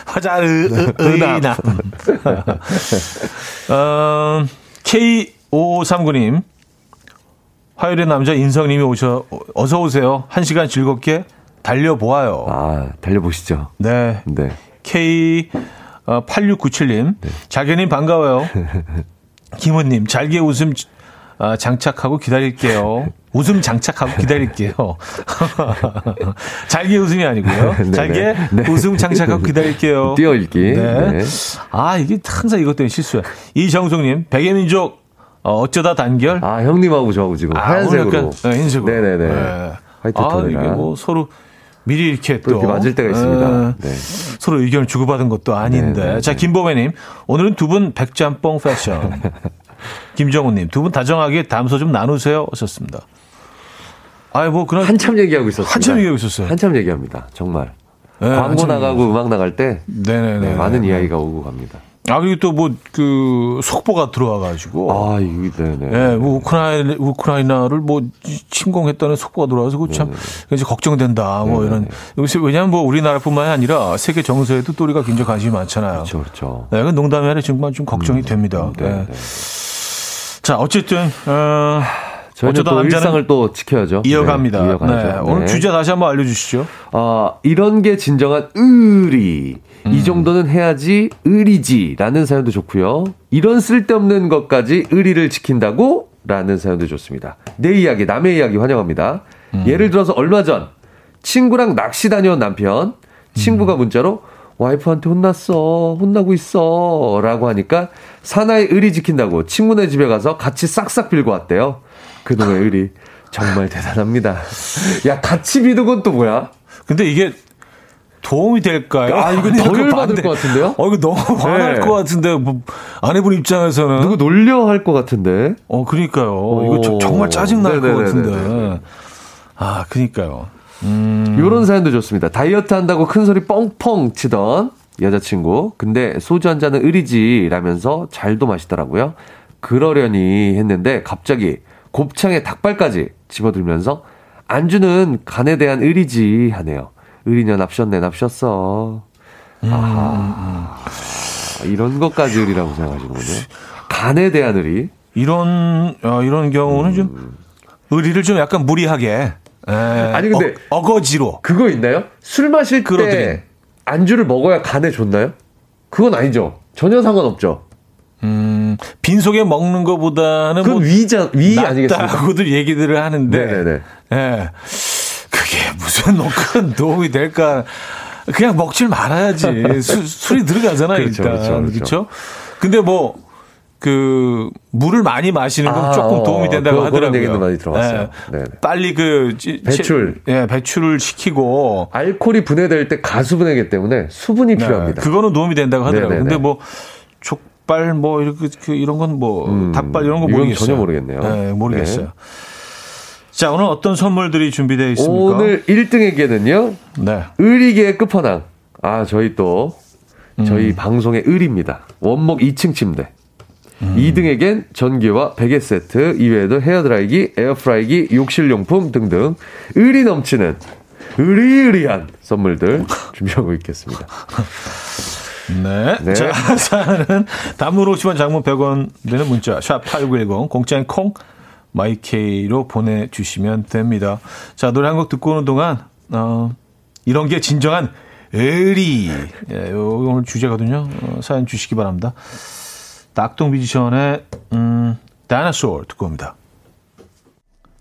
[SPEAKER 1] 화잘 의남. 어, K5539님. 화요일에 남자 인성님이 오셔, 어서 오세요. 한 시간 즐겁게 달려보아요.
[SPEAKER 2] 아, 달려보시죠.
[SPEAKER 1] 네. 네. K8697님, 네. 자기님 반가워요. 김은님, 잘게 웃음 아, 장착하고 기다릴게요. 웃음 장착하고 기다릴게요. 잘게 웃음이 아니고요. 네, 잘게 네. 웃음 장착하고 기다릴게요.
[SPEAKER 2] 띄어읽기. 네. 네.
[SPEAKER 1] 아, 이게 항상 이것 때문에 실수야. 이정숙님, 백예민족, 어, 어쩌다 단결?
[SPEAKER 2] 아, 형님하고 저하고 지금 아, 하얀색으로.
[SPEAKER 1] 네, 흰색으로.
[SPEAKER 2] 네네네. 네.
[SPEAKER 1] 화이트 아. 이게 뭐 서로 미리 이렇게 또 이렇게
[SPEAKER 2] 맞을 때가 있습니다. 어, 네.
[SPEAKER 1] 서로 의견을 주고받은 것도 아닌데. 네네. 자, 김보배님, 오늘은 두 분 백짬뽕 패션. 김정우님, 두 분 다정하게 담소 좀 나누세요. 하셨습니다. 아이, 뭐, 그런.
[SPEAKER 2] 한참 얘기하고 있었어요.
[SPEAKER 1] 한참 얘기하고 있었어요.
[SPEAKER 2] 한참 얘기합니다. 정말. 네, 광고 나가고 음악 나갈 때.
[SPEAKER 1] 네네네. 네,
[SPEAKER 2] 많은 이야기가 오고 갑니다.
[SPEAKER 1] 아, 그리고 또 뭐, 그, 속보가 들어와가지고.
[SPEAKER 2] 아, 이게, 네네.
[SPEAKER 1] 예, 뭐 우크라이나, 우크라이나를 뭐, 침공했다는 속보가 들어와서, 그 참, 이제 걱정된다, 뭐 네네. 이런. 요새, 왜냐면 뭐, 우리나라뿐만이 아니라, 세계 정세에도 또 우리가 굉장히 관심이 많잖아요.
[SPEAKER 2] 그렇죠, 그렇죠.
[SPEAKER 1] 네, 농담이 아니라 정말 좀 걱정이 음, 됩니다. 네. 자, 어쨌든, 어,
[SPEAKER 2] 저희는 또 일상을 또 지켜야죠.
[SPEAKER 1] 이어갑니다. 네, 네. 오늘 주제 다시 한번 알려주시죠.
[SPEAKER 2] 어, 이런 게 진정한 의리. 음. 이 정도는 해야지 의리지라는 사연도 좋고요. 이런 쓸데없는 것까지 의리를 지킨다고? 라는 사연도 좋습니다. 내 이야기, 남의 이야기 환영합니다. 음. 예를 들어서 얼마 전 친구랑 낚시 다녀온 남편, 친구가 음. 문자로 와이프한테 혼났어, 혼나고 있어, 라고 하니까 사나이 의리 지킨다고 친구네 집에 가서 같이 싹싹 빌고 왔대요. 그놈의 의리. 정말 대단합니다. 야, 같이 비는 건 또 뭐야?
[SPEAKER 1] 근데 이게 도움이 될까요?
[SPEAKER 2] 아, 이거 더 열받을 것 같은데요?
[SPEAKER 1] 어, 이거 너무 화날 네. 것 같은데, 뭐, 아내분 입장에서는.
[SPEAKER 2] 누구 놀려 할 것 같은데?
[SPEAKER 1] 어, 그니까요. 오. 이거 저, 정말 짜증날 것 같은데. 아, 그니까요.
[SPEAKER 2] 음. 요런 사연도 좋습니다. 다이어트 한다고 큰 소리 뻥뻥 치던 여자친구. 근데 소주 한 잔은 의리지 라면서 잘도 마시더라고요. 그러려니 했는데 갑자기 곱창에 닭발까지 집어들면서 안주는 간에 대한 의리지 하네요. 의리냐 납셨네 납셨어. 음, 아, 음. 이런 것까지 의리라고 생각하시는군요. 간에 대한 의리.
[SPEAKER 1] 이런 어, 이런 경우는 음. 좀 의리를 좀 약간 무리하게. 에,
[SPEAKER 2] 아니 근데
[SPEAKER 1] 어, 거지로
[SPEAKER 2] 그거 있나요? 술 마실 때 안주를 먹어야 간에 좋나요? 그건 아니죠. 전혀 상관없죠.
[SPEAKER 1] 음, 빈속에 먹는 것보다는
[SPEAKER 2] 그뭐 위자 위 아니겠습니까?
[SPEAKER 1] 고들 얘기들을 하는데, 네네네. 예, 무슨 큰 도움이 될까? 그냥 먹질 말아야지. 수, 술이 들어가잖아요, 그렇죠, 일단. 그렇죠, 그렇죠. 그렇죠? 근데 뭐, 그, 물을 많이 마시는 건 아, 조금 도움이 된다고 그, 하더라고요.
[SPEAKER 2] 그런 얘기도 많이 들어봤어요.
[SPEAKER 1] 네. 빨리 그,
[SPEAKER 2] 배출.
[SPEAKER 1] 예, 배출을 시키고.
[SPEAKER 2] 알코올이 분해될 때 가수분해기 때문에 수분이 네, 필요합니다.
[SPEAKER 1] 그거는 도움이 된다고 하더라고요. 네네네. 근데 뭐, 족발 뭐, 이렇게, 그, 이런 건 뭐, 음, 닭발 이런 거 모르겠어요.
[SPEAKER 2] 전혀 모르겠네요.
[SPEAKER 1] 네, 모르겠어요. 네. 자, 오늘 어떤 선물들이 준비되어 있습니까?
[SPEAKER 2] 오늘 1등에게는요. 네. 의리계의 끝판왕. 아, 저희 또 저희 음. 방송의 의리입니다. 원목 2층 침대. 음. 2등에겐 전기와 베개 세트, 이외에도 헤어드라이기, 에어프라이기, 욕실용품 등등 의리 넘치는 의리의리한 선물들 준비하고 있겠습니다.
[SPEAKER 1] 네. 네. 자, 사연은 단문 50원 장문 100원 되는 문자 샵8910 공짜인 콩 마이케이로 보내주시면 됩니다. 자, 노래 한 곡 듣고 오는 동안, 어, 이런 게 진정한 의리. 예, 요, 오늘 주제거든요. 어, 사연 주시기 바랍니다. 악동 뮤지션의, 음, Dinosaur 듣고 옵니다.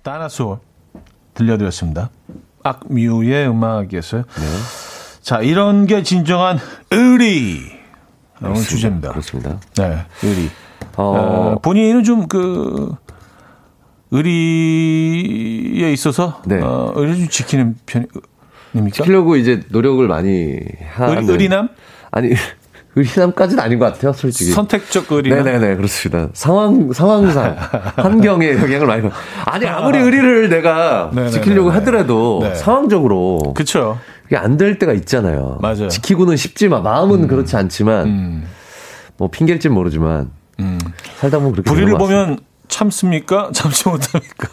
[SPEAKER 1] Dinosaur 들려드렸습니다. 악뮤의 음악이었어요. 네. 자, 이런 게 진정한 의리. 오늘 주제입니다.
[SPEAKER 2] 그렇습니다.
[SPEAKER 1] 네, 의리. 어, 어 본인은 좀 그, 의리에 있어서 네. 어, 의리 좀 지키는 편입니까?
[SPEAKER 2] 지키려고 이제 노력을 많이 하는.
[SPEAKER 1] 의리, 남
[SPEAKER 2] 아니 의리남까지는 아닌 것 같아요, 솔직히.
[SPEAKER 1] 선택적 의리남.
[SPEAKER 2] 네네네, 그렇습니다. 상황, 상황상, 환경에 영향을 많이 받 아니, 아무리 의리를 내가 네네네네. 지키려고 하더라도 네. 상황적으로.
[SPEAKER 1] 그쵸.
[SPEAKER 2] 그게 안 될 때가 있잖아요.
[SPEAKER 1] 맞아요.
[SPEAKER 2] 지키고는 싶지만, 마음은 음. 그렇지 않지만, 음. 뭐, 핑계일지 모르지만, 음. 살다 보면 그렇게
[SPEAKER 1] 불의를 보면 참습니까? 참지 못합니까?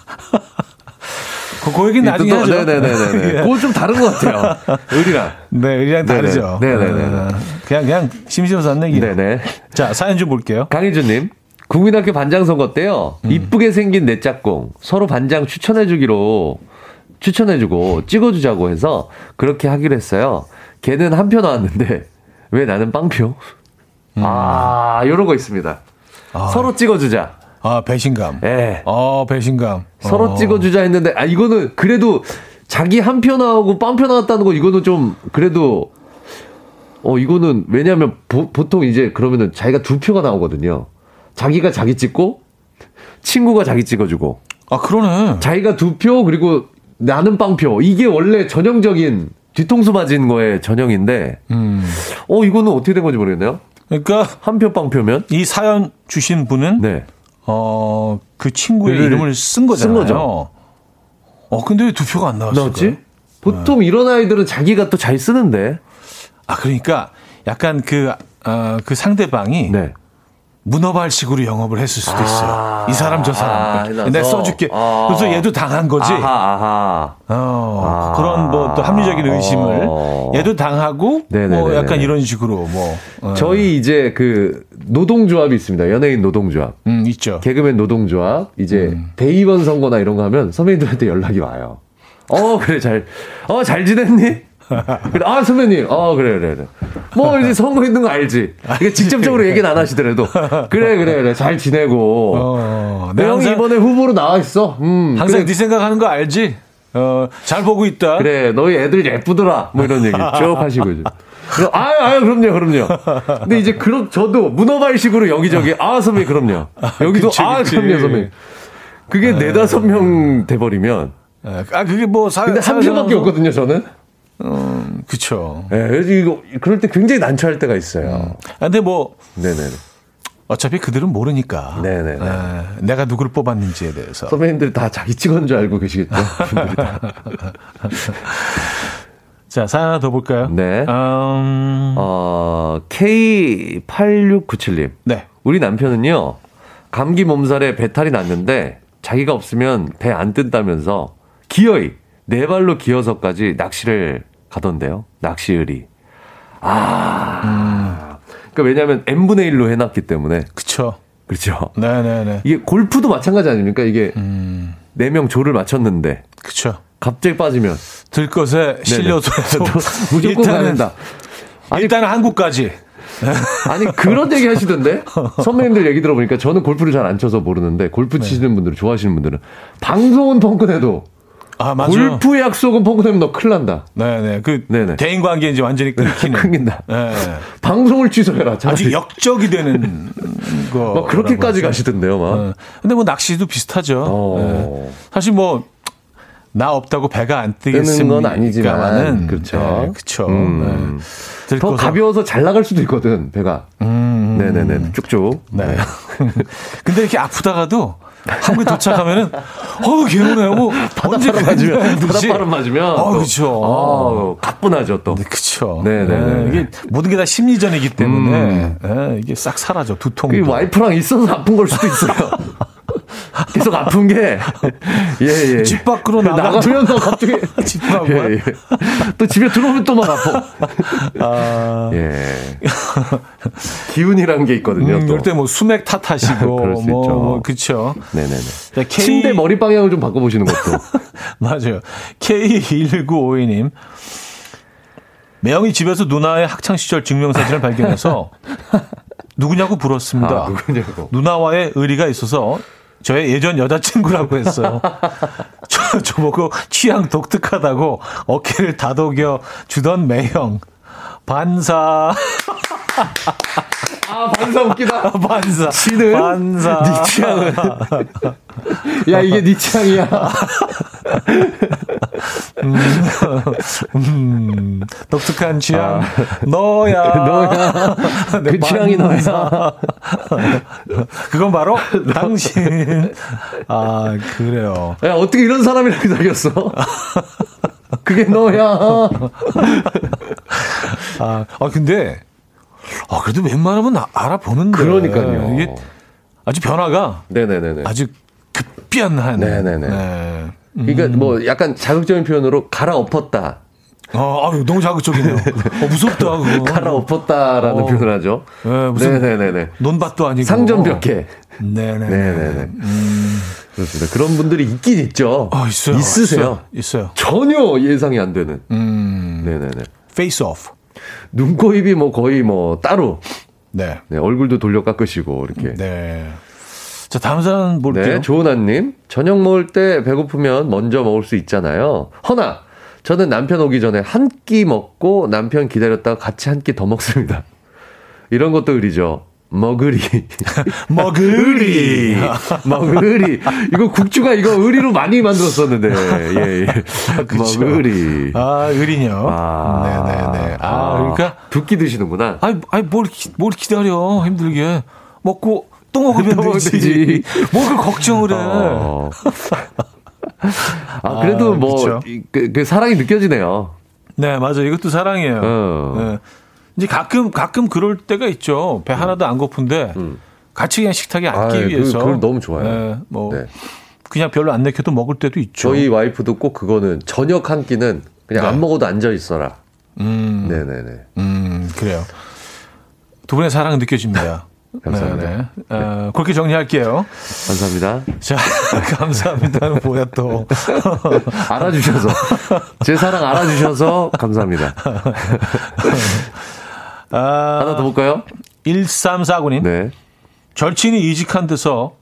[SPEAKER 1] 그, 그 얘기는 나중에 하죠.
[SPEAKER 2] 네네네네. 예. 그건 좀 다른 것 같아요. 의리랑.
[SPEAKER 1] 네, 의리랑 다르죠.
[SPEAKER 2] 네네네.
[SPEAKER 1] 네. 그냥, 그냥 심심해서 한 얘기.
[SPEAKER 2] 네네.
[SPEAKER 1] 자, 사연 좀 볼게요.
[SPEAKER 2] 강희준님. 국민학교 반장 선거 때요. 음. 이쁘게 생긴 내 짝꿍. 서로 반장 추천해주기로, 추천해주고 찍어주자고 해서 그렇게 하기로 했어요. 걔는 한 표 나왔는데, 왜 나는 빵표? 음. 아, 요런 거 있습니다. 아. 서로 찍어주자.
[SPEAKER 1] 아, 배신감.
[SPEAKER 2] 예.
[SPEAKER 1] 어, 배신감.
[SPEAKER 2] 서로
[SPEAKER 1] 어.
[SPEAKER 2] 찍어주자 했는데, 아, 이거는 그래도 자기 한 표 나오고 빵표 나왔다는 거, 이거는 좀, 그래도, 어, 이거는, 왜냐면, 보, 보통 이제 그러면은 자기가 두 표가 나오거든요. 자기가 자기 찍고, 친구가 자기 찍어주고,
[SPEAKER 1] 아, 그러네.
[SPEAKER 2] 자기가 두 표, 그리고 나는 빵표. 이게 원래 전형적인 뒤통수 맞은 거의 전형인데,
[SPEAKER 1] 음.
[SPEAKER 2] 어, 이거는 어떻게 된 건지 모르겠네요.
[SPEAKER 1] 그러니까
[SPEAKER 2] 한 표 빵표면?
[SPEAKER 1] 이 사연 주신 분은
[SPEAKER 2] 네.
[SPEAKER 1] 어, 그 친구의 이름을 쓴 거잖아요.
[SPEAKER 2] 쓴 거죠.
[SPEAKER 1] 어, 근데 왜 두 표가 안 나왔을까?
[SPEAKER 2] 보통 이런 아이들은 자기가 또 잘 쓰는데.
[SPEAKER 1] 아, 그러니까 약간 그, 어, 그 상대방이
[SPEAKER 2] 네.
[SPEAKER 1] 문어발식으로 영업을 했을 수도 있어요.
[SPEAKER 2] 아,
[SPEAKER 1] 이 사람 저
[SPEAKER 2] 아,
[SPEAKER 1] 사람.
[SPEAKER 2] 해놔서.
[SPEAKER 1] 내가 써줄게.
[SPEAKER 2] 아.
[SPEAKER 1] 그래서 얘도 당한 거지.
[SPEAKER 2] 아하, 아하.
[SPEAKER 1] 어,
[SPEAKER 2] 아.
[SPEAKER 1] 그런 뭐 또 합리적인 의심을
[SPEAKER 2] 어.
[SPEAKER 1] 얘도 당하고
[SPEAKER 2] 네네네네.
[SPEAKER 1] 뭐 약간 이런 식으로 뭐 어,
[SPEAKER 2] 저희 이제 그 노동조합이 있습니다. 연예인 노동조합.
[SPEAKER 1] 음, 있죠.
[SPEAKER 2] 개그맨 노동조합. 이제
[SPEAKER 1] 음.
[SPEAKER 2] 대의원 선거나 이런 거 하면 선배님들한테 연락이 와요. 어, 그래, 잘, 어, 잘 지냈니? 아, 선배님. 어, 그래, 그래, 그래. 뭐, 이제 선거 있는 거 알지? 이게 직접적으로 얘기는 안 하시더라도. 그래, 그래, 그래. 잘 지내고.
[SPEAKER 1] 어,
[SPEAKER 2] 내
[SPEAKER 1] 내가
[SPEAKER 2] 형이
[SPEAKER 1] 항상,
[SPEAKER 2] 이번에 후보로 나와 있어. 음.
[SPEAKER 1] 항상
[SPEAKER 2] 그래,
[SPEAKER 1] 네 생각하는 거 알지? 어, 잘 보고 있다.
[SPEAKER 2] 그래, 너희 애들 예쁘더라. 뭐 이런 얘기 쭉 하시고 이제. 그럼, 아유, 아유, 그럼요, 그럼요. 근데 이제 그런, 저도 문어발식으로 여기저기, 아, 선배님, 그럼요. 여기도,
[SPEAKER 1] 그치,
[SPEAKER 2] 아,
[SPEAKER 1] 그치.
[SPEAKER 2] 그럼요, 선배님. 그게 네다섯 명 돼버리면.
[SPEAKER 1] 예, 아, 그게 뭐 사,
[SPEAKER 2] 근데 한 표밖에 없거든요, 저는.
[SPEAKER 1] 음, 그쵸.
[SPEAKER 2] 예, 그래서 이거, 그럴 때 굉장히 난처할 때가 있어요.
[SPEAKER 1] 아, 근데 뭐
[SPEAKER 2] 네네네.
[SPEAKER 1] 어차피 그들은 모르니까.
[SPEAKER 2] 네네네.
[SPEAKER 1] 예, 내가 누구를 뽑았는지에 대해서.
[SPEAKER 2] 선배님들 다 자기 찍은 줄 알고 계시겠죠?
[SPEAKER 1] 자, 사연 하나 더 볼까요?
[SPEAKER 2] 네.
[SPEAKER 1] 음,
[SPEAKER 2] 어, K8697님.
[SPEAKER 1] 네.
[SPEAKER 2] 우리 남편은요, 감기 몸살에 배탈이 났는데, 자기가 없으면 배 안 뜬다면서, 기어이, 네 발로 기어서까지 낚시를 가던데요. 낚시을이. 아. 그러니까 왜냐면 하 n분의 1로 해놨기 때문에.
[SPEAKER 1] 그쵸.
[SPEAKER 2] 그렇죠.
[SPEAKER 1] 네네네.
[SPEAKER 2] 이게 골프도 마찬가지 아닙니까? 이게
[SPEAKER 1] 음,
[SPEAKER 2] 네명 조를 맞췄는데,
[SPEAKER 1] 그쵸.
[SPEAKER 2] 갑자기 빠지면.
[SPEAKER 1] 들 것에 실려서
[SPEAKER 2] 무조건 가야 된다. 아니,
[SPEAKER 1] 일단은 한국까지.
[SPEAKER 2] 아니 그런 얘기 하시던데 선배님들 얘기 들어보니까 저는 골프를 잘 안 쳐서 모르는데 골프
[SPEAKER 1] 네.
[SPEAKER 2] 치시는 분들 좋아하시는 분들은 방송은 펑크내도
[SPEAKER 1] 아, 맞아.
[SPEAKER 2] 골프 약속은 펑크내면 너 큰일 난다
[SPEAKER 1] 네네. 그
[SPEAKER 2] 네네.
[SPEAKER 1] 대인 관계 이제 완전히 끊기는.
[SPEAKER 2] 끊긴다
[SPEAKER 1] 네.
[SPEAKER 2] 방송을 취소해라
[SPEAKER 1] 아주
[SPEAKER 2] 차라리.
[SPEAKER 1] 역적이 되는 거.
[SPEAKER 2] 막 그렇게까지 가시던데요 막
[SPEAKER 1] 어. 근데 뭐 낚시도 비슷하죠.
[SPEAKER 2] 어.
[SPEAKER 1] 네. 사실 뭐 나 없다고 배가 안 뜨겠습니까?
[SPEAKER 2] 건 아니지만, 그렇죠.
[SPEAKER 1] 네, 그렇죠.
[SPEAKER 2] 음.
[SPEAKER 1] 네.
[SPEAKER 2] 더 가벼워서 잘 나갈 수도 있거든 배가
[SPEAKER 1] 음,
[SPEAKER 2] 네네네 쭉쭉
[SPEAKER 1] 네. 근데 이렇게 아프다가도 한국에 도착하면은 어 개운해요. 뭐 언제
[SPEAKER 2] 바닷바람 맞으면. 바닷바람 맞으면
[SPEAKER 1] 어,
[SPEAKER 2] 또,
[SPEAKER 1] 그렇죠.
[SPEAKER 2] 어, 가뿐하죠 또
[SPEAKER 1] 네, 그쵸.
[SPEAKER 2] 네네 네.
[SPEAKER 1] 이게 모든 게 다 심리전이기 때문에
[SPEAKER 2] 음.
[SPEAKER 1] 예, 이게 싹 사라져 두통.
[SPEAKER 2] 그 와이프랑 있어서 아픈 걸 수도 있어요 계속 아픈 게 예, 예.
[SPEAKER 1] 집 밖으로 나가
[SPEAKER 2] 나가면 또 갑자기
[SPEAKER 1] 집 밖으로.
[SPEAKER 2] 예, 예. 또 집에 들어오면 또 막 아파.
[SPEAKER 1] 아,
[SPEAKER 2] 예. 기운이란 게 있거든요.
[SPEAKER 1] 음,
[SPEAKER 2] 또.
[SPEAKER 1] 이럴 때 뭐 수맥 탓하시고
[SPEAKER 2] 그럴 수
[SPEAKER 1] 뭐,
[SPEAKER 2] 있죠.
[SPEAKER 1] 뭐 그쵸.
[SPEAKER 2] 네네네.
[SPEAKER 1] 자, K...
[SPEAKER 2] 침대 머리 방향을 좀 바꿔보시는 것도.
[SPEAKER 1] 맞아요. K1952님. 매형이 집에서 누나의 학창 시절 증명사진을 발견해서 누구냐고 물었습니다.
[SPEAKER 2] 아, 누구냐고.
[SPEAKER 1] 누나와의 의리가 있어서 저의 예전 여자친구라고 했어요. 저, 저보고 취향 독특하다고 어깨를 다독여 주던 매형. 반사.
[SPEAKER 2] 아, 반사 웃기다.
[SPEAKER 1] 반사.
[SPEAKER 2] 지는
[SPEAKER 1] 반사.
[SPEAKER 2] 네 취향은. 야, 이게 네 취향이야.
[SPEAKER 1] 음, 독특한 취향. 너야.
[SPEAKER 2] 너야. 내그 취향이. 너야.
[SPEAKER 1] 그건 바로 당신. 아, 그래요.
[SPEAKER 2] 야, 어떻게 이런 사람이랑 사귀었어? 그게 너야.
[SPEAKER 1] 아, 아 근데, 아, 그래도 웬만하면 아- 알아보는데.
[SPEAKER 2] 그러니까요.
[SPEAKER 1] 이게 아주 변화가
[SPEAKER 2] 네네네네.
[SPEAKER 1] 아주 급변한.
[SPEAKER 2] 네네네.
[SPEAKER 1] 네.
[SPEAKER 2] 그러니까 뭐 약간 자극적인 표현으로 갈아엎었다.
[SPEAKER 1] 어, 아유, 너무 자극적이네요. 어, 무섭다, 그거.
[SPEAKER 2] 갈아엎었다라는
[SPEAKER 1] 어.
[SPEAKER 2] 표현을 하죠.
[SPEAKER 1] 네, 무슨
[SPEAKER 2] 네네네네.
[SPEAKER 1] 논밭도 아니고.
[SPEAKER 2] 상전벽해.
[SPEAKER 1] 네네.
[SPEAKER 2] 네 네네. 그렇습니다. 그런 분들이 있긴 있죠.
[SPEAKER 1] 어, 있어요.
[SPEAKER 2] 있으세요?
[SPEAKER 1] 있어요.
[SPEAKER 2] 전혀 예상이 안 되는.
[SPEAKER 1] 음,
[SPEAKER 2] 네네네.
[SPEAKER 1] face off.
[SPEAKER 2] 눈, 코, 입이 뭐 거의 뭐 따로.
[SPEAKER 1] 네.
[SPEAKER 2] 네, 얼굴도 돌려 깎으시고, 이렇게.
[SPEAKER 1] 네. 자, 다음 사연 볼게요.
[SPEAKER 2] 네, 조은아님. 저녁 먹을 때 배고프면 먼저 먹을 수 있잖아요. 허나, 저는 남편 오기 전에 한 끼 먹고 남편 기다렸다가 같이 한 끼 더 먹습니다. 이런 것도 의리죠. 머그리.
[SPEAKER 1] 머그리.
[SPEAKER 2] 머그리. 이거 국주가 이거 의리로 많이 만들었었는데. 예, 예. 머그리.
[SPEAKER 1] 아, 의리요. 아, 네네네. 아, 아, 그러니까.
[SPEAKER 2] 두끼 드시는구나.
[SPEAKER 1] 아니, 아니, 뭘, 뭘 기다려. 힘들게. 먹고 또 먹으면 또 되지. 되지. 뭘그 걱정을 해. 어.
[SPEAKER 2] 아, 그래도 아, 뭐, 그, 그, 사랑이 느껴지네요.
[SPEAKER 1] 네, 맞아요. 이것도 사랑이에요. 어. 네. 이제 가끔 가끔 그럴 때가 있죠. 배 하나도 안 고픈데 음. 같이 그냥 식탁에 앉기 아, 위해서.
[SPEAKER 2] 그, 너무 좋아요. 네,
[SPEAKER 1] 뭐 네. 그냥 별로 안 내켜도 먹을 때도 있죠.
[SPEAKER 2] 저희 와이프도 꼭 그거는 저녁 한 끼는 그냥 네. 안 먹어도 앉아 있어라. 음. 네네네.
[SPEAKER 1] 음 그래요. 두 분의 사랑 느껴집니다.
[SPEAKER 2] 감사합니다. 네네.
[SPEAKER 1] 네. 어, 그렇게 정리할게요.
[SPEAKER 2] 감사합니다.
[SPEAKER 1] 자, 감사합니다는 뭐야 또.
[SPEAKER 2] 알아주셔서. 제 사랑 알아주셔서 감사합니다. 아, 하나 더 볼까요?
[SPEAKER 1] 1349님. 네. 절친이 이직한 데서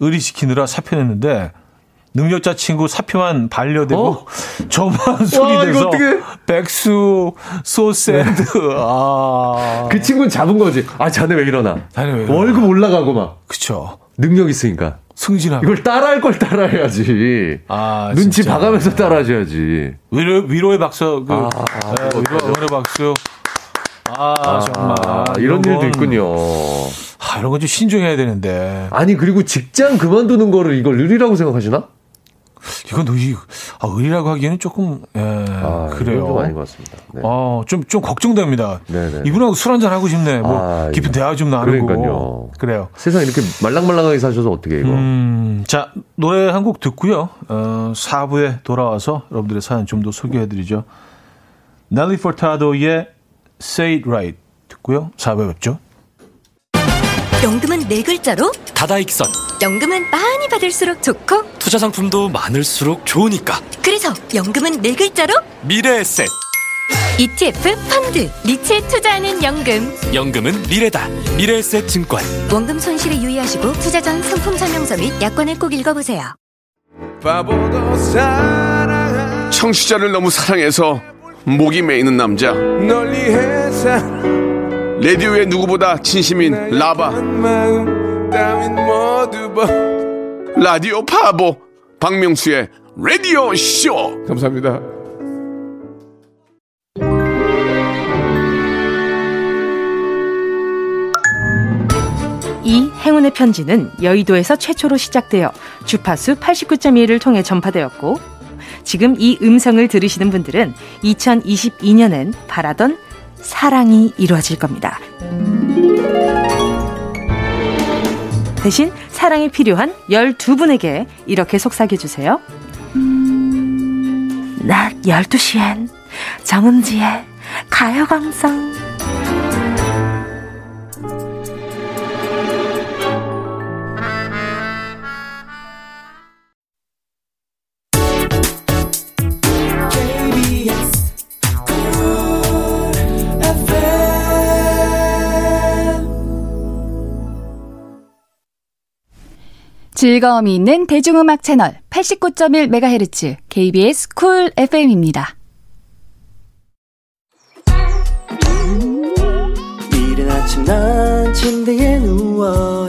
[SPEAKER 1] 의리시키느라 사표 냈는데 능력자 친구 사표만 반려되고 어? 저만 소리내서 백수 소샌드 네.
[SPEAKER 2] 아그 친구는 잡은 거지 아 자네 왜 이러나 자네 왜 이러나. 월급 올라가고 막
[SPEAKER 1] 그쵸
[SPEAKER 2] 능력 있으니까
[SPEAKER 1] 승진하고
[SPEAKER 2] 이걸 따라할 걸 따라해야지 아 눈치 진짜. 봐가면서 따라하셔야지
[SPEAKER 1] 위로 위로의 박수 그 아, 네, 위로, 위로의 박수 아, 아 정말
[SPEAKER 2] 이런, 이런 일도 있군요.
[SPEAKER 1] 아, 이런 건 좀 신중해야 되는데.
[SPEAKER 2] 아니 그리고 직장 그만두는 거를 이걸 의리라고 생각하시나?
[SPEAKER 1] 이건 의, 아, 의리라고 하기에는 조금, 예, 아, 그래요.
[SPEAKER 2] 좀 아닌 것 같습니다. 네.
[SPEAKER 1] 아, 좀, 좀 걱정됩니다. 네네. 이분하고 술 한잔 하고 싶네. 뭐, 아, 깊은 대화 좀 나누고. 그러니까요. 그래요.
[SPEAKER 2] 세상 이렇게 말랑말랑하게 사셔서 어떻게 이거.
[SPEAKER 1] 음, 자, 노래 한 곡 듣고요. 어, 4부에 돌아와서 여러분들의 사연 좀 더 소개해드리죠. 넬리 포타도의 Say It Right 듣고요. 4부에 뵙죠.
[SPEAKER 3] 연금은 네 글자로?
[SPEAKER 4] 다다익선.
[SPEAKER 3] 연금은 많이 받을수록 좋고?
[SPEAKER 4] 투자 상품도 많을수록 좋으니까.
[SPEAKER 3] 그래서 연금은 네 글자로?
[SPEAKER 4] 미래에셋.
[SPEAKER 3] ETF 펀드 리츠에 투자하는 연금.
[SPEAKER 4] 연금은 미래다. 미래에셋 증권.
[SPEAKER 3] 원금 손실에 유의하시고 투자 전 상품 설명서 및 약관을 꼭 읽어보세요.
[SPEAKER 5] 청취자를 너무 사랑해서 목이 메이는 남자 라디오의 누구보다 진심인 라바. 라디오 파보 박명수의 라디오 쇼. 감사합니다.
[SPEAKER 6] 이 행운의 편지는 여의도에서 최초로 시작되어 주파수 89.1을 통해 전파되었고 지금 이 음성을 들으시는 분들은 2022년엔 바라던 사랑이 이루어질 겁니다. 대신 사랑이 필요한 12분에게 이렇게 속삭여주세요. 낮 12시엔 정은지의 가요광장.
[SPEAKER 7] 즐거움이 있는 대중음악 채널 89.1MHz KBS 쿨 FM입니다. 이른 아침 난 침대에 누워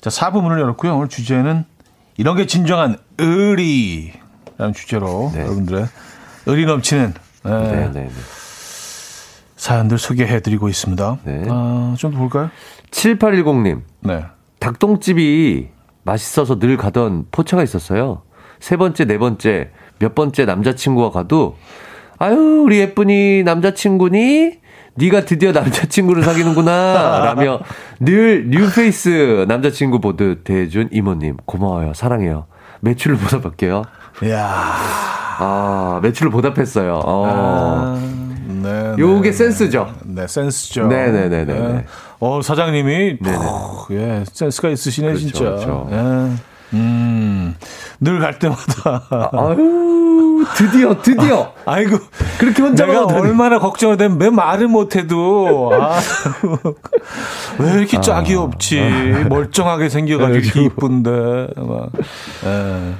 [SPEAKER 1] 자, 4부 문을 열었고요. 오늘 주제는 이런 게 진정한 의리라는 주제로 네. 여러분들의 의리 넘치는 네. 네, 네, 네. 사연들 소개해드리고 있습니다. 네. 아, 좀 볼까요?
[SPEAKER 2] 7810님. 네. 닭똥집이 맛있어서 늘 가던 포차가 있었어요. 세 번째, 네 번째, 몇 번째 남자친구와 가도, 아유, 우리 예쁜이 남자친구니? 네가 드디어 남자친구를 사귀는구나 라며 늘 뉴페이스 남자친구 보듯 대해준 이모님 고마워요 사랑해요 매출을 보답할게요
[SPEAKER 1] 이야.
[SPEAKER 2] 아 매출을 보답했어요 어.
[SPEAKER 1] 아, 네,
[SPEAKER 2] 요게
[SPEAKER 1] 네,
[SPEAKER 2] 센스죠
[SPEAKER 1] 네, 센스죠.
[SPEAKER 2] 네네네네.
[SPEAKER 1] 네. 어, 사장님이,
[SPEAKER 2] 네네.
[SPEAKER 1] 어, 예, 센스가 있으시네,
[SPEAKER 2] 그렇죠,
[SPEAKER 1] 진짜.
[SPEAKER 2] 그렇죠.
[SPEAKER 1] 예. 음, 늘 갈 때마다.
[SPEAKER 2] 아유 드디어 드디어
[SPEAKER 1] 아이고.
[SPEAKER 2] 그렇게 혼자만
[SPEAKER 1] 내가
[SPEAKER 2] 하다니.
[SPEAKER 1] 얼마나 걱정을 되면 왜 말을 못해도, 아, 왜 이렇게 짝이 없지. 멀쩡하게 생겨가지고 이쁜데, 막, 예.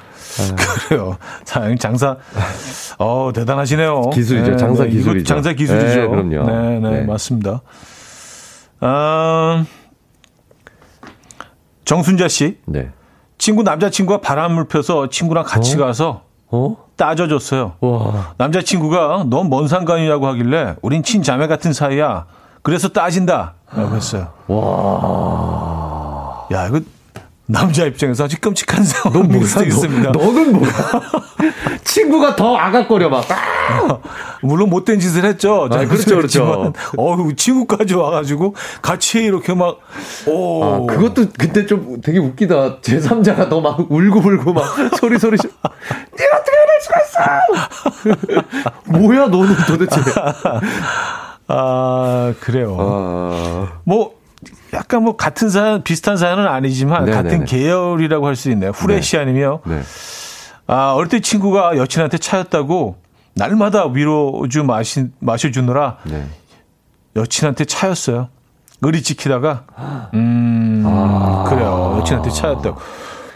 [SPEAKER 1] 그래요. 자, 장사, 어, 대단하시네요.
[SPEAKER 2] 기술이죠. 장사
[SPEAKER 1] 이거
[SPEAKER 2] 기술이죠.
[SPEAKER 1] 장사 기술이죠.
[SPEAKER 2] 네, 그럼요.
[SPEAKER 1] 네, 네,
[SPEAKER 2] 네.
[SPEAKER 1] 맞습니다. 아, 정순자 씨.
[SPEAKER 2] 네.
[SPEAKER 1] 친구 남자친구가 바람을 펴서 친구랑 같이 가서
[SPEAKER 2] 어?
[SPEAKER 1] 따져줬어요.
[SPEAKER 2] 와.
[SPEAKER 1] 남자친구가 넌 뭔 상관이냐고 하길래 우린 친자매 같은 사이야. 그래서 따진다. 라고 했어요.
[SPEAKER 2] 와.
[SPEAKER 1] 야, 이거 남자 입장에서 아주 끔찍한 상황일 수도 있습니다.
[SPEAKER 2] 너 는 뭐야? 친구가 더 아각거려 막.
[SPEAKER 1] 물론 못된 짓을 했죠.
[SPEAKER 2] 아, 그렇죠, 그렇죠.
[SPEAKER 1] 어우, 친구까지 와가지고 같이 이렇게 막, 오.
[SPEAKER 2] 아, 그것도 그때 좀 되게 웃기다. 제 3자가 더막 울고 울고 막 소리 소리. 시- 네가 어떻게 이럴 수가 있어? 뭐야 너는 도대체?
[SPEAKER 1] 아, 그래요.
[SPEAKER 2] 아,
[SPEAKER 1] 뭐, 약간 뭐 같은 사연, 비슷한 사연은 아니지만
[SPEAKER 2] 네네네.
[SPEAKER 1] 같은 계열이라고 할 수 있네요. 후레쉬 아니며,
[SPEAKER 2] 네.
[SPEAKER 1] 아, 어릴 때 친구가 여친한테 차였다고 날마다 위로주 마시, 마셔주느라
[SPEAKER 2] 네.
[SPEAKER 1] 여친한테 차였어요. 의리 지키다가, 음, 그래요. 여친한테 차였다고.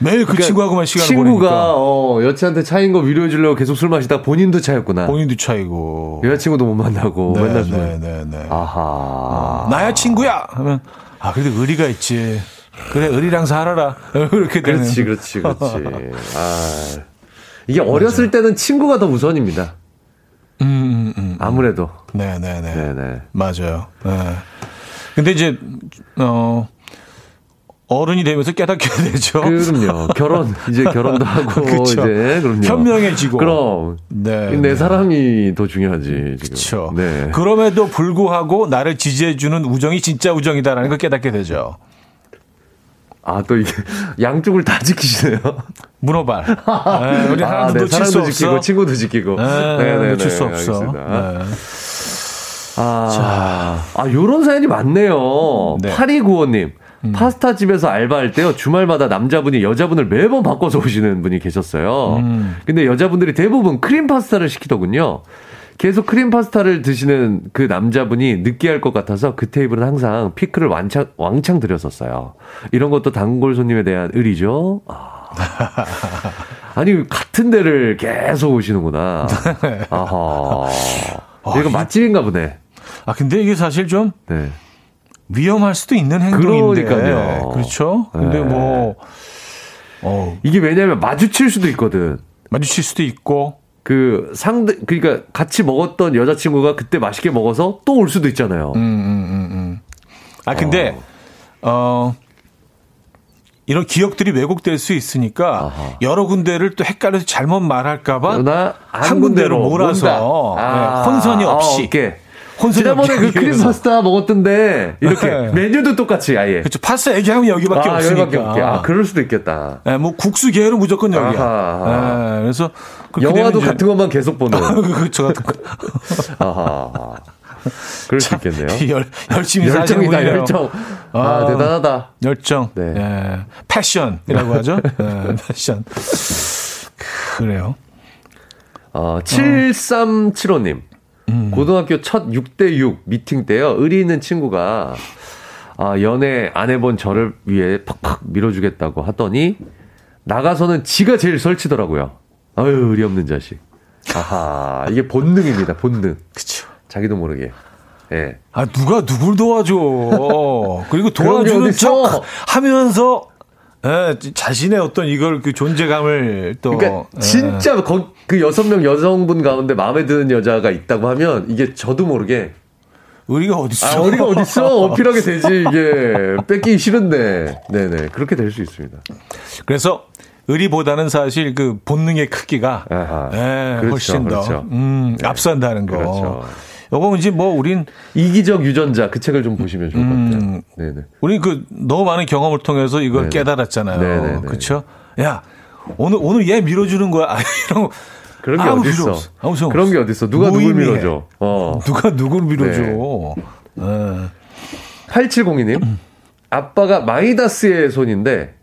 [SPEAKER 1] 매일 그 친구하고만 시간을
[SPEAKER 2] 친구가
[SPEAKER 1] 보내니까
[SPEAKER 2] 어, 여친한테 차인 거 위로해 주려고 계속 술 마시다 본인도 차였구나.
[SPEAKER 1] 본인도 차이고.
[SPEAKER 2] 여자친구도 못 만나고
[SPEAKER 1] 네,
[SPEAKER 2] 맨날 술.
[SPEAKER 1] 네, 네, 네.
[SPEAKER 2] 아하.
[SPEAKER 1] 나야 친구야 하면 아 그래도 의리가 있지. 그래 의리랑 살아라. 이렇게 되는.
[SPEAKER 2] 그렇지, 그렇지, 그렇지. 아. 이게 어렸을 때는 친구가 더 우선입니다.
[SPEAKER 1] 음, 음, 음.
[SPEAKER 2] 아무래도.
[SPEAKER 1] 네, 네, 네.
[SPEAKER 2] 네네.
[SPEAKER 1] 맞아요. 네. 근데 이제 어 어른이 되면서 깨닫게 되죠.
[SPEAKER 2] 그럼요. 결혼, 이제 결혼도 하고,
[SPEAKER 1] 그쵸.
[SPEAKER 2] 이제, 그럼요.
[SPEAKER 1] 현명해지고.
[SPEAKER 2] 그럼.
[SPEAKER 1] 네.
[SPEAKER 2] 내
[SPEAKER 1] 네.
[SPEAKER 2] 사람이 더 중요하지.
[SPEAKER 1] 그렇죠.
[SPEAKER 2] 네.
[SPEAKER 1] 그럼에도 불구하고 나를 지지해주는 우정이 진짜 우정이다라는 걸 깨닫게 되죠.
[SPEAKER 2] 아, 또 이게, 양쪽을 다 지키시네요.
[SPEAKER 1] 문어발. 네, 우리
[SPEAKER 2] 아,
[SPEAKER 1] 하나도
[SPEAKER 2] 네,
[SPEAKER 1] 놓칠 수
[SPEAKER 2] 사랑도
[SPEAKER 1] 없어.
[SPEAKER 2] 지키고, 친구도 지키고.
[SPEAKER 1] 네, 놓칠 수 없어.
[SPEAKER 2] 알겠습니다.
[SPEAKER 1] 네.
[SPEAKER 2] 아, 아, 요런 사연이 많네요.
[SPEAKER 1] 네. 음.
[SPEAKER 2] 8295님. 파스타 집에서 알바할 때요, 주말마다 남자분이 여자분을 매번 바꿔서 오시는 분이 계셨어요.
[SPEAKER 1] 음.
[SPEAKER 2] 근데 여자분들이 대부분 크림 파스타를 시키더군요. 계속 크림 파스타를 드시는 그 남자분이 느끼할 것 같아서 그 테이블은 항상 피클을 왕창, 왕창 드렸었어요. 이런 것도 단골 손님에 대한 의리죠. 아. 아니, 같은 데를 계속 오시는구나. 아하. 이거 맛집인가 보네.
[SPEAKER 1] 아 근데 이게 사실 좀
[SPEAKER 2] 네.
[SPEAKER 1] 위험할 수도 있는 행동인데.
[SPEAKER 2] 그러니까요.
[SPEAKER 1] 그렇죠. 근데
[SPEAKER 2] 네.
[SPEAKER 1] 뭐 어,
[SPEAKER 2] 이게 왜냐면 마주칠 수도 있거든.
[SPEAKER 1] 마주칠 수도 있고.
[SPEAKER 2] 그 상대 그러니까 같이 먹었던 여자친구가 그때 맛있게 먹어서 또 올 수도 있잖아요.
[SPEAKER 1] 음, 음, 음, 음. 아 근데 어. 이런 기억들이 왜곡될 수 있으니까
[SPEAKER 2] 아하.
[SPEAKER 1] 여러 군데를 또 헷갈려서 잘못 말할까봐 한 군데로 몰아서
[SPEAKER 2] 아,
[SPEAKER 1] 네, 혼선이 없이
[SPEAKER 2] 아, 지난번에 그. 파스타 먹었던데 이렇게
[SPEAKER 1] 네.
[SPEAKER 2] 메뉴도 똑같이 아예.
[SPEAKER 1] 그렇죠. 파스타 얘기하면 여기밖에
[SPEAKER 2] 아,
[SPEAKER 1] 없으니까.
[SPEAKER 2] 여기밖에 없게. 아, 그럴 수도 있겠다.
[SPEAKER 1] 네, 뭐 국수 계열은 무조건 여기야.
[SPEAKER 2] 아하.
[SPEAKER 1] 네, 그래서 그렇게
[SPEAKER 2] 영화도
[SPEAKER 1] 이제-
[SPEAKER 2] 같은 것만 계속 보는.
[SPEAKER 1] 그렇죠. 같은 거.
[SPEAKER 2] 아하. 그럴 수 있겠네요.
[SPEAKER 1] 열, 열심히
[SPEAKER 2] 열정이다. 열정. 아,
[SPEAKER 1] 아.
[SPEAKER 2] 대단하다.
[SPEAKER 1] 열정.
[SPEAKER 2] 네.
[SPEAKER 1] 예. 패션이라고 하죠. 예, 패션. 그래요.
[SPEAKER 2] 어, 7375님.
[SPEAKER 1] 음.
[SPEAKER 2] 고등학교 첫 6대6 미팅 때요. 의리 있는 친구가 아, 연애 안 해본 저를 위해 팍팍 밀어주겠다고 하더니 나가서는 지가 제일 설치더라고요. 아유, 의리 없는 자식. 아하, 이게 본능입니다, 본능.
[SPEAKER 1] 그쵸.
[SPEAKER 2] 자기도 모르게. 예.
[SPEAKER 1] 아, 누가 누굴 도와줘. 그리고 도와주는? 척 하면서 예, 자신의 어떤 이걸 그 존재감을 또.
[SPEAKER 2] 그러니까
[SPEAKER 1] 예.
[SPEAKER 2] 진짜 거, 그 여섯 명 여성분 가운데 마음에 드는 여자가 있다고 하면 이게 저도 모르게
[SPEAKER 1] 의리가 어딨어.
[SPEAKER 2] 아, 우리가 어딨어? 어필하게 되지, 이게. 뺏기기 싫은데. 네네. 그렇게 될 수 있습니다.
[SPEAKER 1] 그래서 의리보다는 사실 그 본능의 크기가
[SPEAKER 2] 아하.
[SPEAKER 1] 예,
[SPEAKER 2] 그렇죠,
[SPEAKER 1] 훨씬 더
[SPEAKER 2] 그렇죠.
[SPEAKER 1] 음, 앞선다는 거.
[SPEAKER 2] 그렇죠.
[SPEAKER 1] 요거 이제 뭐 우린
[SPEAKER 2] 이기적 유전자 그 책을 좀 보시면 좋을 것 같아요.
[SPEAKER 1] 음.
[SPEAKER 2] 네네.
[SPEAKER 1] 우리 그 너무 많은 경험을 통해서 이걸
[SPEAKER 2] 네네.
[SPEAKER 1] 깨달았잖아요. 그렇죠? 야 오늘 오늘 얘 밀어주는 거야. 아, 이런 거
[SPEAKER 2] 그런 게 어디 있어? 그런 게. 어디 있어? 누가 누굴
[SPEAKER 1] 무의미해.
[SPEAKER 2] 밀어줘? 어.
[SPEAKER 1] 누가 누굴 밀어줘?
[SPEAKER 2] 네.
[SPEAKER 1] 예.
[SPEAKER 2] 8702님, 아빠가 마이다스의 손인데,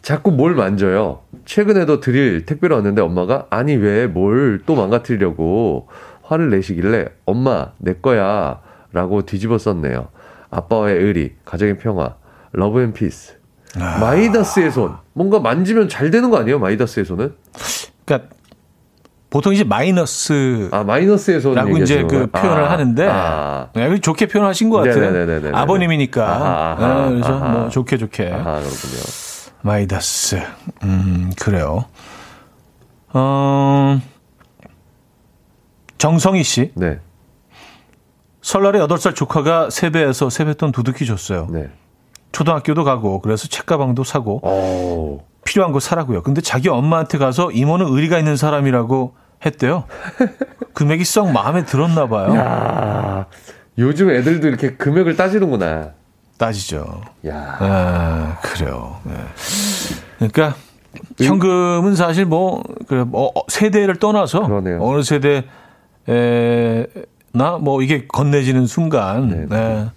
[SPEAKER 2] 자꾸 뭘 만져요. 최근에도 드릴 택배로 왔는데 엄마가, 아니, 왜 뭘 또 망가뜨리려고 화를 내시길래, 엄마, 내 거야. 라고 뒤집어 썼네요. 아빠와의 의리, 가정의 평화, love and peace. 마이다스의 손. 뭔가 만지면 잘 되는 거 아니에요? 마이다스의 손은?
[SPEAKER 1] 그러니까 보통 이제 마이너스
[SPEAKER 2] 아, 마이너스의 손.
[SPEAKER 1] 라고 이제 그 표현을
[SPEAKER 2] 거구나.
[SPEAKER 1] 하는데
[SPEAKER 2] 아,
[SPEAKER 1] 네, 좋게 표현하신 것 같아요.
[SPEAKER 2] 네네네네네.
[SPEAKER 1] 아버님이니까
[SPEAKER 2] 아하, 아하,
[SPEAKER 1] 네, 그래서
[SPEAKER 2] 아하.
[SPEAKER 1] 뭐 좋게 좋게
[SPEAKER 2] 아, 그렇군요.
[SPEAKER 1] 마이다스 음 그래요. 어 정성희 씨
[SPEAKER 2] 네,
[SPEAKER 1] 설날에 8살 조카가 세배에서 세뱃돈 두둑히 줬어요.
[SPEAKER 2] 네.
[SPEAKER 1] 초등학교도 가고 그래서 책가방도 사고
[SPEAKER 2] 오.
[SPEAKER 1] 필요한 거 사라고요. 근데 자기 엄마한테 가서 이모는 의리가 있는 사람이라고 했대요. 금액이 썩 마음에 들었나 봐요.
[SPEAKER 2] 야, 요즘 애들도 이렇게 금액을 따지는구나.
[SPEAKER 1] 따지죠.
[SPEAKER 2] 야,
[SPEAKER 1] 아, 그래요. 네. 그러니까 현금은 사실 뭐, 그래, 뭐 어, 세대를 떠나서
[SPEAKER 2] 그러네요.
[SPEAKER 1] 어느 세대나 뭐 이게 건네지는 순간
[SPEAKER 2] 네,
[SPEAKER 1] 네.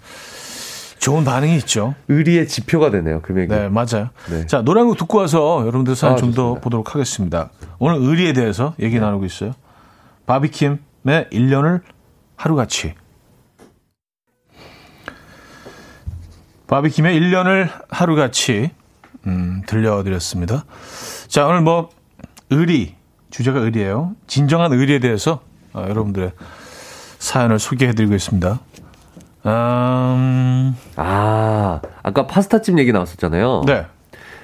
[SPEAKER 1] 좋은 반응이 있죠.
[SPEAKER 2] 의리의 지표가 되네요, 금액이.
[SPEAKER 1] 네, 맞아요.
[SPEAKER 2] 네.
[SPEAKER 1] 자, 노래 한곡 듣고 와서 여러분들 사연
[SPEAKER 2] 아,
[SPEAKER 1] 좀더
[SPEAKER 2] 좋습니다.
[SPEAKER 1] 보도록 하겠습니다. 오늘 의리에 대해서 얘기 나누고 있어요. 바비킴의 1년을 하루같이. 바비킴의 1년을 하루같이 음, 들려드렸습니다. 자, 오늘 뭐 의리, 주제가 의리예요. 진정한 의리에 대해서 어, 여러분들의 사연을 소개해드리고 있습니다. 음,
[SPEAKER 2] 아, 아까 파스타집 얘기 나왔었잖아요.
[SPEAKER 1] 네.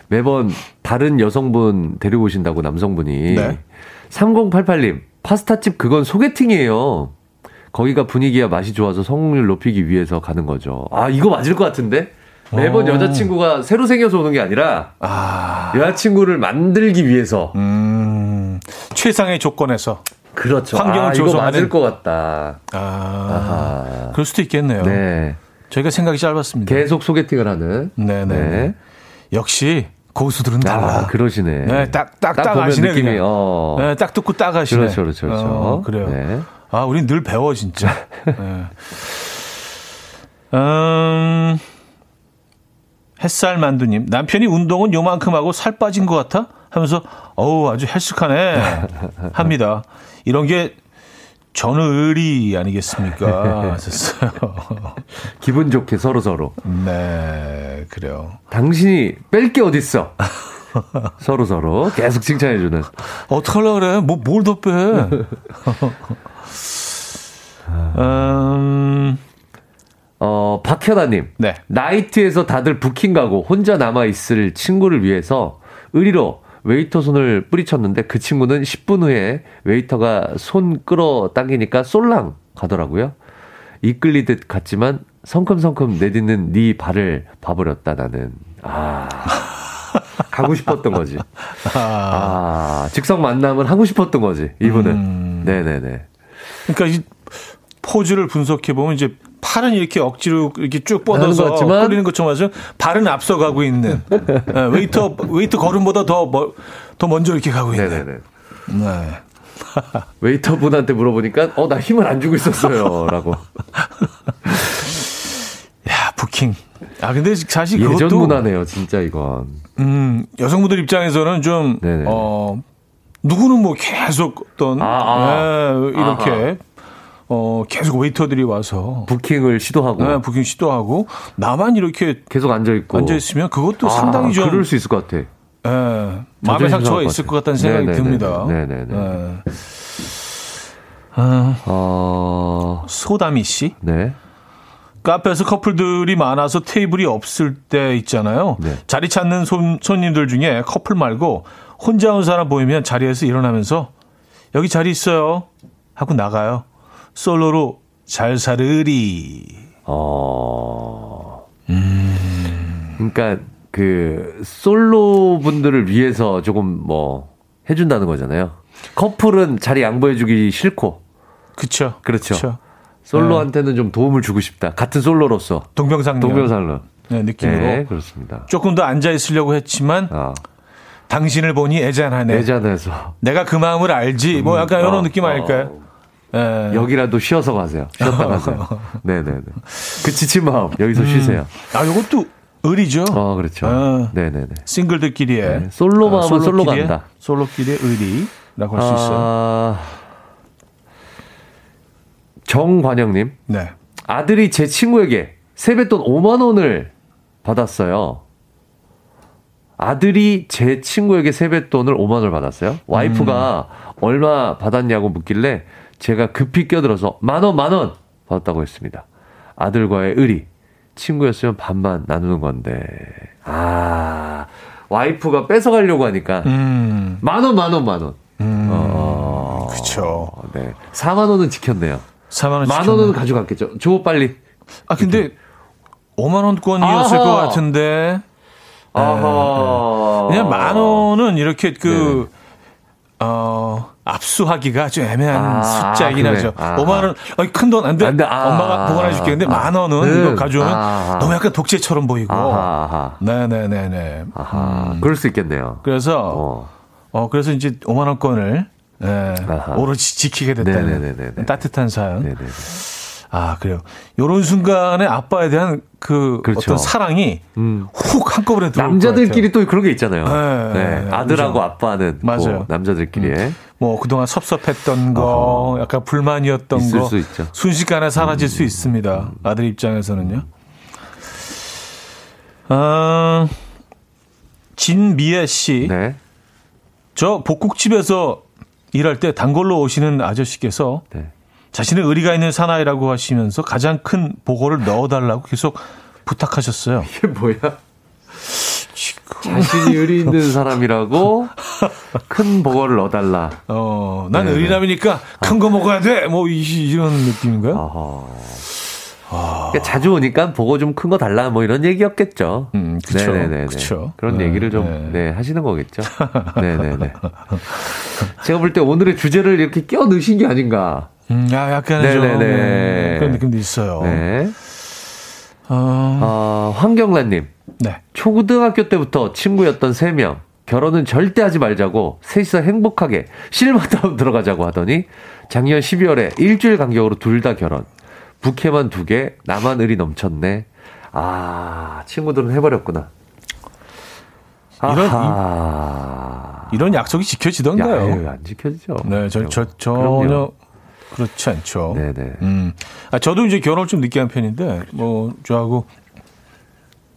[SPEAKER 2] 매번 다른 여성분 데리고 오신다고 남성분이.
[SPEAKER 1] 네.
[SPEAKER 2] 3088님, 파스타집 그건 소개팅이에요. 거기가 분위기야 맛이 좋아서 성공률 높이기 위해서 가는 거죠. 아, 이거 맞을 것 같은데? 매번
[SPEAKER 1] 오.
[SPEAKER 2] 여자친구가 새로 생겨서 오는 게 아니라
[SPEAKER 1] 아,
[SPEAKER 2] 여자친구를 만들기 위해서.
[SPEAKER 1] 음, 최상의 조건에서.
[SPEAKER 2] 그렇죠.
[SPEAKER 1] 환경을
[SPEAKER 2] 아, 이거
[SPEAKER 1] 조성하는-
[SPEAKER 2] 맞을 것 같다.
[SPEAKER 1] 아,
[SPEAKER 2] 아하.
[SPEAKER 1] 그럴 수도 있겠네요.
[SPEAKER 2] 네.
[SPEAKER 1] 저희가 생각이 짧았습니다.
[SPEAKER 2] 계속 소개팅을 하는.
[SPEAKER 1] 네네.
[SPEAKER 2] 네.
[SPEAKER 1] 역시 고수들은 달라.
[SPEAKER 2] 아, 그러시네.
[SPEAKER 1] 네, 딱, 딱, 딱딱 하시네.
[SPEAKER 2] 느낌이,
[SPEAKER 1] 그냥.
[SPEAKER 2] 어.
[SPEAKER 1] 네, 딱 듣고 딱 하시네.
[SPEAKER 2] 그렇죠, 그렇죠, 그렇죠.
[SPEAKER 1] 어, 그래요.
[SPEAKER 2] 네.
[SPEAKER 1] 아, 우린 늘 배워, 진짜. 네. 음, 햇살 만두님. 남편이 운동은 요만큼 하고 살 빠진 것 같아? 하면서, 어우, 아주 헬스하네. 합니다. 이런 게 저는 의리 아니겠습니까? 하셨어요.
[SPEAKER 2] 기분 좋게 서로 서로.
[SPEAKER 1] 네, 그래요.
[SPEAKER 2] 당신이 뺄 게 어딨어? 서로 서로 계속 칭찬해 주는.
[SPEAKER 1] 어떡하려고 그래? 뭐, 뭘 더 빼? 음,
[SPEAKER 2] 어, 박현아님.
[SPEAKER 1] 네.
[SPEAKER 2] 나이트에서 다들 부킹 가고 혼자 남아있을 친구를 위해서 의리로 웨이터 손을 뿌리쳤는데 그 친구는 10분 후에 웨이터가 손 끌어 당기니까 쏠랑 가더라고요. 이끌리듯 갔지만 성큼성큼 내딛는 네 발을 봐버렸다 나는. 아. 가고 싶었던 거지. 아, 즉석 만남을 하고 싶었던 거지, 이분은.
[SPEAKER 1] 음.
[SPEAKER 2] 네네네.
[SPEAKER 1] 그러니까 이 포즈를 분석해 보면 이제 팔은 이렇게 억지로 이렇게 쭉 뻗어서 끌리는 것처럼 하죠. 발은 앞서가고 있는 예, 웨이터 웨이터 걸음보다 더, 멀- 더 먼저 이렇게 가고 있는.
[SPEAKER 2] 네네네.
[SPEAKER 1] 네.
[SPEAKER 2] 웨이터 분한테 물어보니까, 어, 나 힘을 안 주고 있었어요. 라고.
[SPEAKER 1] 야 부킹. 아 근데 사실
[SPEAKER 2] 예전
[SPEAKER 1] 그것도
[SPEAKER 2] 문화네요, 진짜 이건.
[SPEAKER 1] 음, 여성분들 입장에서는 좀
[SPEAKER 2] 네네.
[SPEAKER 1] 어, 누구는 뭐 계속 어떤
[SPEAKER 2] 아, 아.
[SPEAKER 1] 예, 이렇게
[SPEAKER 2] 아하.
[SPEAKER 1] 어 계속 웨이터들이 와서
[SPEAKER 2] 부킹을 시도하고
[SPEAKER 1] 예, 부킹 시도하고 나만 이렇게
[SPEAKER 2] 계속 앉아 있고
[SPEAKER 1] 앉아 있으면 그것도
[SPEAKER 2] 아,
[SPEAKER 1] 상당히 좀
[SPEAKER 2] 그럴 수 있을 것 같아.
[SPEAKER 1] 예, 마음의
[SPEAKER 2] 자존심
[SPEAKER 1] 상처가 있을. 것 같다는 생각이
[SPEAKER 2] 네네네.
[SPEAKER 1] 듭니다.
[SPEAKER 2] 네네네.
[SPEAKER 1] 예. 아,
[SPEAKER 2] 어,
[SPEAKER 1] 소다미 씨
[SPEAKER 2] 네.
[SPEAKER 1] 카페에서 커플들이 많아서 테이블이 없을 때 있잖아요.
[SPEAKER 2] 네.
[SPEAKER 1] 자리 찾는 손, 손님들 중에 커플 말고 혼자 온 사람 보이면 자리에서 일어나면서 여기 자리 있어요 하고 나가요. 솔로로 잘 살으리.
[SPEAKER 2] 어. 그러니까 그 솔로 분들을 위해서 조금 뭐 해준다는 거잖아요. 커플은 자리 양보해주기 싫고
[SPEAKER 1] 그쵸.
[SPEAKER 2] 그렇죠.
[SPEAKER 1] 그쵸.
[SPEAKER 2] 솔로한테는 좀 도움을 주고 싶다. 같은 솔로로서.
[SPEAKER 1] 동병상련.
[SPEAKER 2] 동병상련.
[SPEAKER 1] 네, 느낌으로.
[SPEAKER 2] 네, 그렇습니다.
[SPEAKER 1] 조금 더 앉아 있으려고 했지만
[SPEAKER 2] 아,
[SPEAKER 1] 당신을 보니 애잔하네.
[SPEAKER 2] 내잔해서
[SPEAKER 1] 내가 그 마음을 알지. 뭐 약간 이런
[SPEAKER 2] 어,
[SPEAKER 1] 느낌 아닐까요? 예.
[SPEAKER 2] 여기라도 쉬어서 가세요. 쉬었다 가세요. 네네네. 그 지친 마음 여기서 쉬세요.
[SPEAKER 1] 아, 요것도 의리죠.
[SPEAKER 2] 어, 그렇죠.
[SPEAKER 1] 아.
[SPEAKER 2] 네네네.
[SPEAKER 1] 싱글들끼리의
[SPEAKER 2] 네, 솔로 마음은 솔로
[SPEAKER 1] 솔로끼리의-
[SPEAKER 2] 간다.
[SPEAKER 1] 솔로끼리의 의리라고 할수 있어요.
[SPEAKER 2] 아, 정관영님.
[SPEAKER 1] 네.
[SPEAKER 2] 아들이 제 친구에게 세뱃돈 5만 원을 받았어요. 아들이 제 친구에게 세뱃돈을 5만 원을 받았어요. 와이프가 얼마 받았냐고 묻길래 제가 급히 껴들어서 만 원, 만원 받았다고 했습니다. 아들과의 의리. 친구였으면 반만 나누는 건데. 아, 와이프가 뺏어가려고 하니까
[SPEAKER 1] 음,
[SPEAKER 2] 만 원, 만 원, 만 원. 어,
[SPEAKER 1] 그쵸.
[SPEAKER 2] 네. 4만 원은 지켰네요.
[SPEAKER 1] 4만 원.
[SPEAKER 2] 만
[SPEAKER 1] 지켰네.
[SPEAKER 2] 원은 가져갔겠죠. 줘 빨리.
[SPEAKER 1] 아, 근데 5만 원권이었을
[SPEAKER 2] 아하.
[SPEAKER 1] 것 같은데.
[SPEAKER 2] 아하.
[SPEAKER 1] 그냥 만 원은 이렇게 그,
[SPEAKER 2] 네네.
[SPEAKER 1] 어, 압수하기가 좀 애매한
[SPEAKER 2] 아,
[SPEAKER 1] 숫자이긴
[SPEAKER 2] 그래.
[SPEAKER 1] 하죠.
[SPEAKER 2] 아하.
[SPEAKER 1] 5만 원, 큰돈 안 돼.
[SPEAKER 2] 안 돼. 아.
[SPEAKER 1] 엄마가 보관해 줄게. 근데
[SPEAKER 2] 아.
[SPEAKER 1] 만 원은
[SPEAKER 2] 네.
[SPEAKER 1] 이거 가져오면
[SPEAKER 2] 아하.
[SPEAKER 1] 너무 약간 독재처럼 보이고. 네네네네. 음.
[SPEAKER 2] 그럴 수 있겠네요.
[SPEAKER 1] 그래서,
[SPEAKER 2] 어.
[SPEAKER 1] 어, 그래서 이제 5만 원권을 예. 오로지 지키게 됐다는
[SPEAKER 2] 네네네네네.
[SPEAKER 1] 따뜻한 사연.
[SPEAKER 2] 네네.
[SPEAKER 1] 아 그래요. 요런 순간에 아빠에 대한 그
[SPEAKER 2] 그렇죠.
[SPEAKER 1] 어떤 사랑이
[SPEAKER 2] 음.
[SPEAKER 1] 훅 한꺼번에 들어올
[SPEAKER 2] 남자들끼리 또 그런 게 있잖아요.
[SPEAKER 1] 네,
[SPEAKER 2] 네.
[SPEAKER 1] 네,
[SPEAKER 2] 아들하고
[SPEAKER 1] 그죠.
[SPEAKER 2] 아빠는
[SPEAKER 1] 맞아요.
[SPEAKER 2] 뭐 남자들끼리의
[SPEAKER 1] 것 같아요. 뭐 그동안 섭섭했던 거, 약간 불만이었던
[SPEAKER 2] 있을
[SPEAKER 1] 거
[SPEAKER 2] 수 있죠. 음.
[SPEAKER 1] 순식간에 사라질 수 있습니다. 아들 입장에서는요. 아, 진미애 씨,
[SPEAKER 2] 네.
[SPEAKER 1] 저 복국집에서 일할 때 단골로 오시는 아저씨께서
[SPEAKER 2] 네.
[SPEAKER 1] 자신의 의리가 있는 사나이라고 하시면서 가장 큰 보고를 넣어달라고 계속 부탁하셨어요.
[SPEAKER 2] 이게 뭐야? 자신이 의리 있는 사람이라고 큰 보고를 넣어달라.
[SPEAKER 1] 어, 난
[SPEAKER 2] 네네.
[SPEAKER 1] 의리남이니까 큰 거 먹어야 돼. 뭐 이, 이런 느낌인가요?
[SPEAKER 2] 아하. 그러니까 자주 오니까 보고 좀 큰 거 달라 뭐 이런 얘기였겠죠.
[SPEAKER 1] 음. 그쵸.
[SPEAKER 2] 그런
[SPEAKER 1] 네,
[SPEAKER 2] 얘기를 좀
[SPEAKER 1] 네.
[SPEAKER 2] 네, 하시는 거겠죠. 네 네 네. 제가 볼 때 오늘의 주제를 이렇게 끼워 넣으신 게 아닌가.
[SPEAKER 1] 음, 야, 약간 좀.
[SPEAKER 2] 네,
[SPEAKER 1] 그런 느낌도 있어요.
[SPEAKER 2] 네.
[SPEAKER 1] 어,
[SPEAKER 2] 어, 황경란님.
[SPEAKER 1] 네.
[SPEAKER 2] 초등학교 때부터 친구였던 3명. 결혼은 절대 하지 말자고 셋이서 행복하게 실마다운 들어가자고 하더니 작년 12월에 일주일 간격으로 둘 다 결혼. 부캐만 두 개, 나만 의리 넘쳤네. 아, 친구들은 해버렸구나.
[SPEAKER 1] 이런-
[SPEAKER 2] 아하.
[SPEAKER 1] 이 런 약속이
[SPEAKER 2] 야,
[SPEAKER 1] 지켜지던가요?
[SPEAKER 2] 에이, 안 지켜지죠.
[SPEAKER 1] 네, 저, 저, 전혀 그렇지 않죠.
[SPEAKER 2] 네네.
[SPEAKER 1] 음. 아, 저도 이제 결혼을 좀 늦게 한 편인데, 뭐, 저하고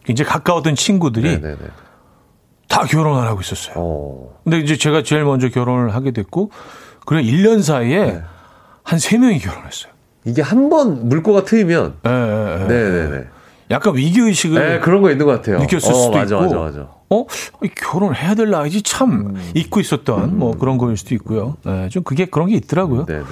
[SPEAKER 1] 이제 가까웠던 친구들이
[SPEAKER 2] 네네네.
[SPEAKER 1] 다 결혼 안 하고 있었어요.
[SPEAKER 2] 어.
[SPEAKER 1] 근데 이제 제가 제일 먼저 결혼을 하게 됐고, 그래 1년 사이에
[SPEAKER 2] 네.
[SPEAKER 1] 한 3명이 결혼했어요.
[SPEAKER 2] 이게 한 번 물꼬가 트이면
[SPEAKER 1] 예, 예, 예.
[SPEAKER 2] 네네 네.
[SPEAKER 1] 약간 위기 의식을
[SPEAKER 2] 네, 그런 거 있는 것 같아요.
[SPEAKER 1] 느꼈을
[SPEAKER 2] 어,
[SPEAKER 1] 수도
[SPEAKER 2] 맞아,
[SPEAKER 1] 있고,
[SPEAKER 2] 맞아, 맞아.
[SPEAKER 1] 어, 이 결혼해야 될 나이지 참
[SPEAKER 2] 음.
[SPEAKER 1] 잊고 있었던 뭐 그런 거일 수도 있고요. 네, 좀 그게 그런 게 있더라고요.
[SPEAKER 2] 네 네 네.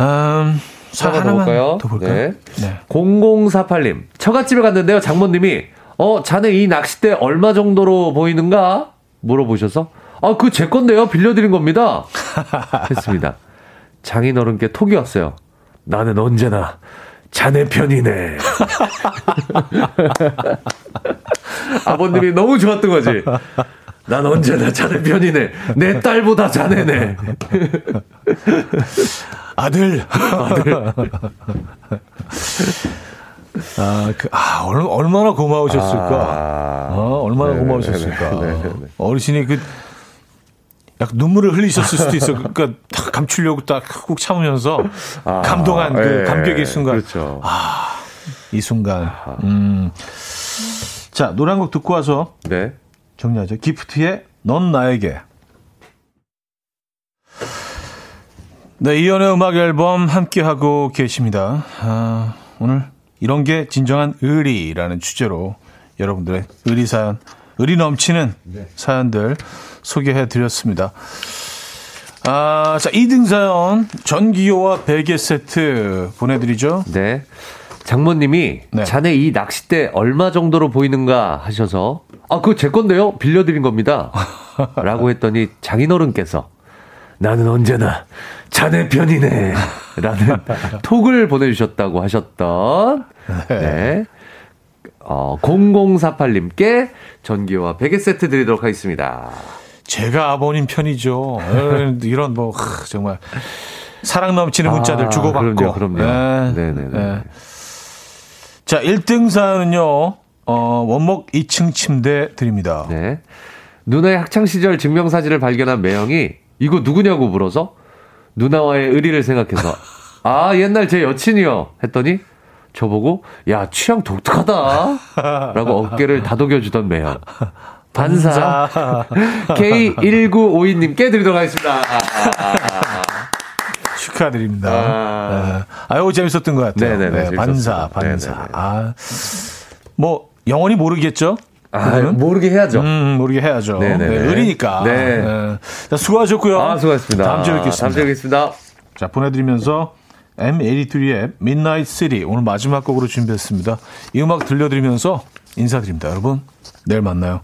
[SPEAKER 1] 음, 사
[SPEAKER 2] 하나 더 볼까요?
[SPEAKER 1] 더 볼까요?
[SPEAKER 2] 네.
[SPEAKER 1] 네.
[SPEAKER 2] 0048님. 처갓집에 갔는데요. 장모님이 어, 자네 이 낚싯대 얼마 정도로 보이는가? 물어보셔서 아, 그 제 건데요. 빌려드린 겁니다. 했습니다. 장인어른께 톡이 왔어요. 나는 언제나 자네 편이네. 아버님이 너무 좋았던 거지. 난 언제나 자네 편이네. 내 딸보다 자네네.
[SPEAKER 1] 아들. 아, 그, 아, 얼, 얼마나 고마우셨을까. 어, 얼마나
[SPEAKER 2] 네,
[SPEAKER 1] 고마우셨을까.
[SPEAKER 2] 네, 네, 네.
[SPEAKER 1] 어르신이 그, 약간 눈물을 흘리셨을 수도 있어. 그러니까 딱 감추려고 딱 꾹 참으면서
[SPEAKER 2] 아,
[SPEAKER 1] 감동한 그
[SPEAKER 2] 예,
[SPEAKER 1] 감격의 순간.
[SPEAKER 2] 그렇죠.
[SPEAKER 1] 이 순간. 음. 자, 노래 한 곡 듣고 와서
[SPEAKER 2] 네.
[SPEAKER 1] 정리하죠. 기프트의 넌 나에게. 네, 이연의 음악 앨범 함께하고 계십니다. 아, 오늘 이런 게 진정한 의리라는 주제로 여러분들의 의리 사연, 의리 넘치는 사연들 소개해 드렸습니다. 아, 자, 2등 사연, 전기요와 베개 세트 보내드리죠.
[SPEAKER 2] 네. 장모님이
[SPEAKER 1] 네.
[SPEAKER 2] 자네 이 낚싯대 얼마 정도로 보이는가 하셔서 아, 그거 제 건데요. 빌려드린 겁니다. 라고 했더니 장인어른께서 나는 언제나 자네 편이네. 라는 톡을 보내주셨다고 하셨던, 네. 어, 0048님께 전기와 베개 세트 드리도록 하겠습니다.
[SPEAKER 1] 제가 아버님 편이죠. 에, 이런 뭐 하, 정말 사랑 넘치는 문자들
[SPEAKER 2] 아,
[SPEAKER 1] 주고받고.
[SPEAKER 2] 그럼요, 그럼요.
[SPEAKER 1] 네.
[SPEAKER 2] 네네네.
[SPEAKER 1] 네. 자, 1등 사연은요. 어, 원목 2층 침대 드립니다.
[SPEAKER 2] 네. 누나의 학창 시절 증명 사진을 발견한 매형이 이거 누구냐고 물어서 누나와의 의리를 생각해서 아, 옛날 제 여친이요. 했더니 저보고 야, 취향 독특하다. 라고 어깨를 다독여주던 매형. 반사. K1952님께 드리도록 하겠습니다.
[SPEAKER 1] 축하드립니다.
[SPEAKER 2] 아.
[SPEAKER 1] 네. 아유, 재밌었던 것 같아요.
[SPEAKER 2] 네네네,
[SPEAKER 1] 네,
[SPEAKER 2] 재밌었어요.
[SPEAKER 1] 반사, 반사.
[SPEAKER 2] 네네네.
[SPEAKER 1] 아, 뭐, 영원히 모르겠죠?
[SPEAKER 2] 아? 모르게 해야죠.
[SPEAKER 1] 음, 모르게 해야죠.
[SPEAKER 2] 네네네.
[SPEAKER 1] 네, 의리니까.
[SPEAKER 2] 네.
[SPEAKER 1] 자, 수고하셨고요.
[SPEAKER 2] 아, 수고하셨습니다.
[SPEAKER 1] 다음 주에 뵙겠습니다.
[SPEAKER 2] 다음 주에 뵙겠습니다.
[SPEAKER 1] 자, 보내드리면서 M83의 Midnight City 오늘 마지막 곡으로 준비했습니다. 이 음악 들려드리면서 인사드립니다. 여러분, 내일 만나요.